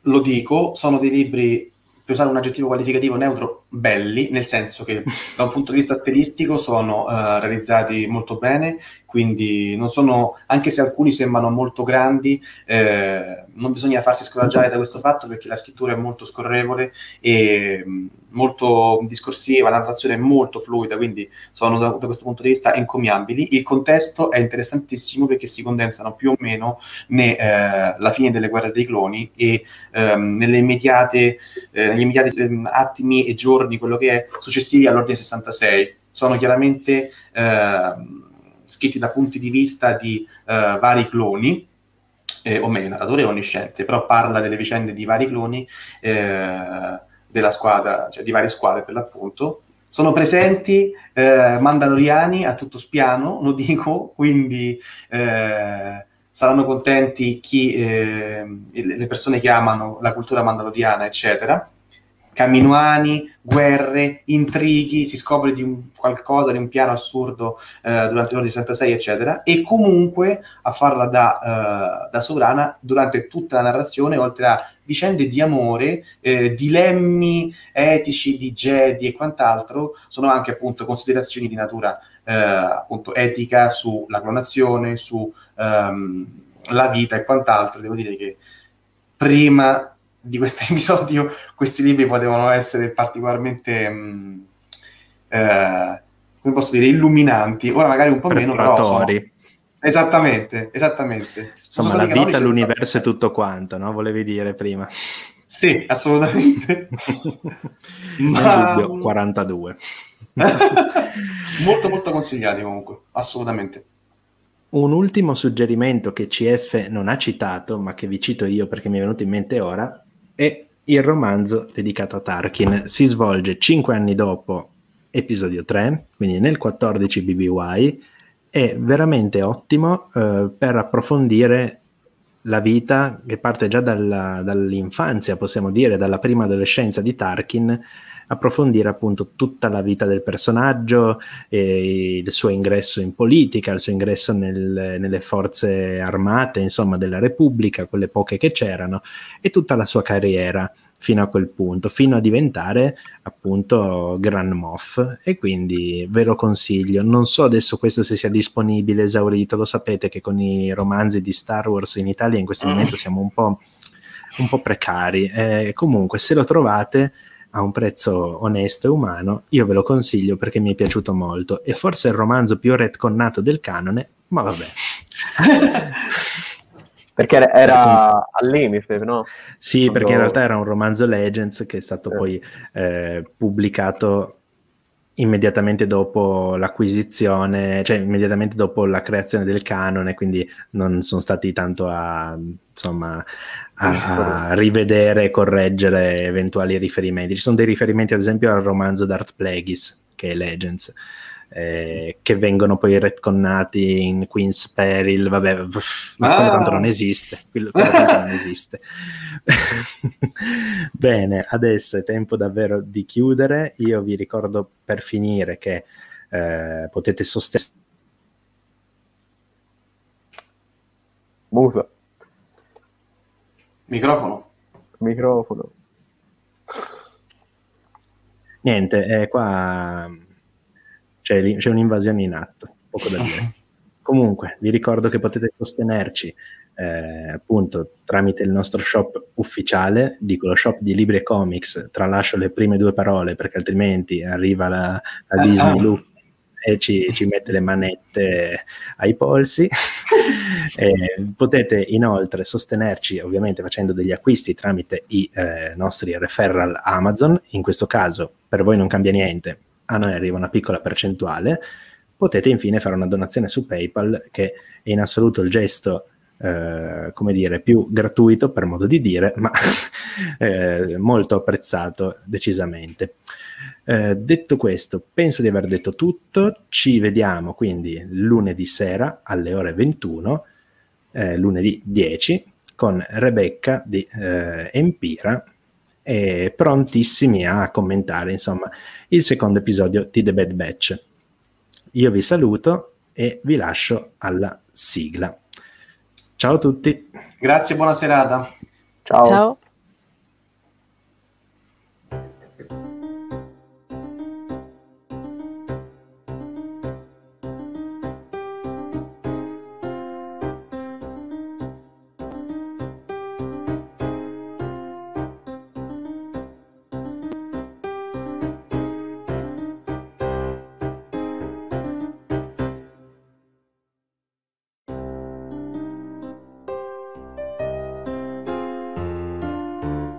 lo dico, sono dei libri, per usare un aggettivo qualificativo neutro, belli, nel senso che da un punto di vista stilistico sono uh, realizzati molto bene quindi non sono, anche se alcuni sembrano molto grandi, eh, non bisogna farsi scoraggiare da questo fatto perché la scrittura è molto scorrevole e mm, molto discorsiva, la narrazione è molto fluida, quindi sono da, da questo punto di vista encomiabili. Il contesto è interessantissimo perché si condensano più o meno né, eh, fine delle guerre dei cloni e ehm, nelle immediate, eh, negli immediati eh, attimi e giorni, quello che è, successivi all'ordine 66. Sono chiaramente ehm, scritti da punti di vista di eh, vari cloni, eh, o meglio, il narratore è onnisciente, però parla delle vicende di vari cloni eh, della squadra, cioè di varie squadre per l'appunto. Sono presenti eh, mandaloriani a tutto spiano, lo dico, quindi eh, saranno contenti chi, eh, le persone che amano la cultura mandaloriana, eccetera caminoani, guerre, intrighi, si scopre di un qualcosa, di un piano assurdo eh, durante l'ora di 66, eccetera, e comunque a farla da, uh, da, sovrana durante tutta la narrazione, oltre a vicende di amore, eh, dilemmi etici di Jedi e quant'altro, sono anche appunto considerazioni di natura eh, appunto etica sulla clonazione, su um, la vita e quant'altro. Devo dire che prima di questo episodio questi libri potevano essere particolarmente mh, mm, eh, come posso dire illuminanti ora magari un po' meno però sono... esattamente esattamente. Insomma la vita l'universo e tutto quanto no? volevi dire prima. Sì assolutamente. Ma... dubbio 42 molto molto consigliati comunque assolutamente. Un ultimo suggerimento che CF non ha citato, ma che vi cito io perché mi è venuto in mente ora, e il romanzo dedicato a Tarkin. Si svolge cinque anni dopo episodio 3, quindi nel 14 BBY, è veramente ottimo eh, per approfondire la vita che parte già dalla, dall'infanzia, possiamo dire, dalla prima adolescenza di Tarkin, approfondire appunto tutta la vita del personaggio, il suo ingresso in politica, il suo ingresso nel, nelle forze armate, insomma, della Repubblica, quelle poche che c'erano, e tutta la sua carriera fino a quel punto, fino a diventare appunto Grand Moff e quindi ve lo consiglio. Non so adesso questo se sia disponibile, esaurito, lo sapete che con i romanzi di Star Wars in Italia in questo momento siamo un po', un po precari. Eh, comunque se lo trovate a un prezzo onesto e umano, io ve lo consiglio perché mi è piaciuto molto. E forse il romanzo più retconnato del canone, ma vabbè. perché era al limite, no? Sì, Quando... perché in realtà era un romanzo Legends che è stato eh. poi eh, pubblicato immediatamente dopo l'acquisizione, cioè immediatamente dopo la creazione del canone, quindi non sono stati tanto a, insomma, a, a rivedere e correggere eventuali riferimenti. Ci sono dei riferimenti ad esempio al romanzo Darth Plagueis, che è Legends, eh, che vengono poi retconnati in Queen's Peril, vabbè, pff, ah. quello tanto non esiste, quello, quello tanto non esiste. Bene, adesso è tempo davvero di chiudere, io vi ricordo per finire che eh, potete sostenere Muso. Microfono. Microfono. Niente, eh, qua c'è, c'è un'invasione in atto, poco da dire. Comunque, vi ricordo che potete sostenerci eh, appunto tramite il nostro shop ufficiale, dico lo shop di libri e comics, tralascio le prime due parole perché altrimenti arriva la, la Disney Loop e ci, ci, mette le manette ai polsi. potete inoltre sostenerci ovviamente facendo degli acquisti tramite i eh, nostri referral Amazon, in questo caso per voi non cambia niente, a noi arriva una piccola percentuale, potete infine fare una donazione su PayPal che è in assoluto il gesto eh, come dire, più gratuito per modo di dire, ma eh, molto apprezzato decisamente. Eh, detto questo, penso di aver detto tutto. Ci vediamo quindi lunedì sera alle ore 21, eh, lunedì 10, con Rebecca di eh, Empira e prontissimi a commentare insomma il secondo episodio di The Bad Batch. Io vi saluto e vi lascio alla sigla. Ciao a tutti. Grazie, buona serata. Ciao. Ciao.